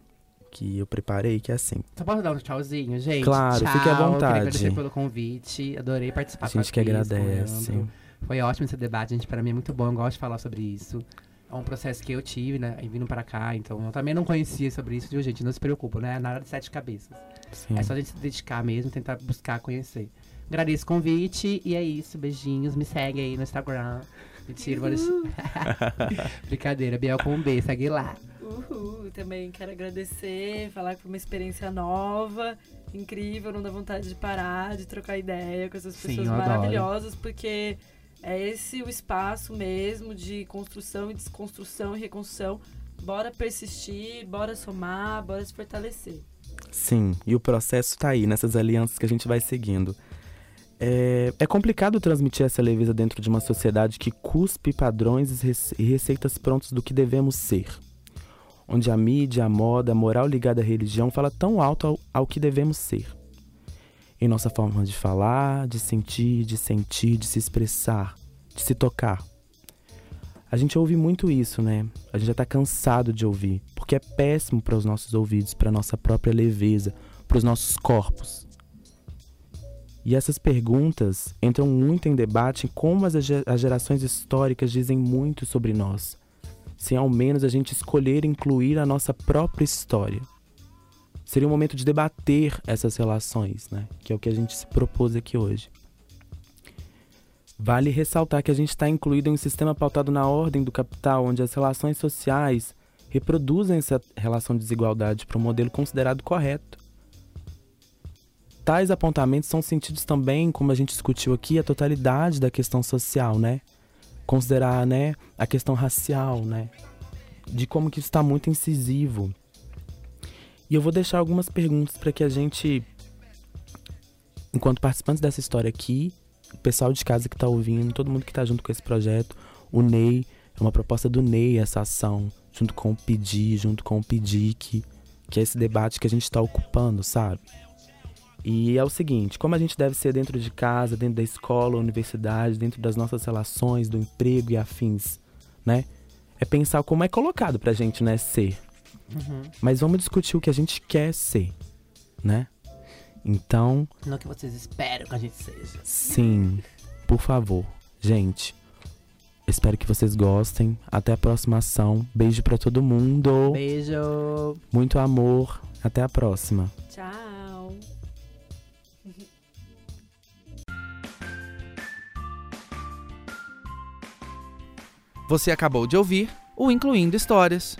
que eu preparei, que é assim. Só posso dar um tchauzinho, gente? Claro, Tchau. fique à vontade. Queria agradecer pelo convite. Adorei participar A gente que agradece. Foi ótimo esse debate, gente. Para mim é muito bom. Eu gosto de falar sobre isso. É um processo que eu tive, né? E vindo para cá. Então eu também não conhecia sobre isso, viu, gente? Não se preocupa, né? Nada de sete cabeças. Sim. É só a gente se dedicar mesmo, tentar buscar conhecer. Agradeço o convite e é isso. Beijinhos. Me segue aí no Instagram. Mentira, vou deixar. Brincadeira, Biel com um B, segue lá. Uhul, também quero agradecer, falar que foi uma experiência nova, incrível, não dá vontade de parar, de trocar ideia com essas Sim, pessoas adoro. maravilhosas, porque é esse o espaço mesmo de construção e desconstrução e reconstrução. Bora persistir, bora somar, bora se fortalecer. Sim, e o processo tá aí, nessas alianças que a gente vai seguindo. É, é complicado transmitir essa leveza dentro de uma sociedade que cuspe padrões e receitas prontos do que devemos ser. Onde a mídia, a moda, a moral ligada à religião fala tão alto ao, ao que devemos ser. Em nossa forma de falar, de sentir, de sentir, de se expressar, de se tocar. A gente ouve muito isso, né? A gente já tá cansado de ouvir, porque é péssimo para os nossos ouvidos, para nossa própria leveza, para os nossos corpos. E essas perguntas entram muito em debate em como as, ge- as gerações históricas dizem muito sobre nós, sem ao menos a gente escolher incluir a nossa própria história. Seria um momento de debater essas relações, né? Que é o que a gente se propôs aqui hoje. Vale ressaltar que a gente está incluído em um sistema pautado na ordem do capital, onde as relações sociais reproduzem essa relação de desigualdade para um modelo considerado correto. Tais apontamentos são sentidos também, como a gente discutiu aqui, a totalidade da questão social, né? Considerar, né, a questão racial, né? De como que isso está muito incisivo. E eu vou deixar algumas perguntas para que a gente, enquanto participantes dessa história aqui, o pessoal de casa que está ouvindo, todo mundo que está junto com esse projeto, o Ney, é uma proposta do Ney essa ação, junto com o Pedir, junto com o Pedic, que é esse debate que a gente está ocupando, sabe? E é o seguinte, como a gente deve ser dentro de casa, dentro da escola, universidade, dentro das nossas relações, do emprego e afins, né? É pensar como é colocado pra gente, né, ser. Uhum. Mas vamos discutir o que a gente quer ser, né? Então, Não que vocês esperam que a gente seja. sim, por favor, gente. Espero que vocês gostem. Até a próxima ação. Beijo pra todo mundo. Beijo! Muito amor. Até a próxima. Tchau! Você acabou de ouvir o Incluindo Histórias,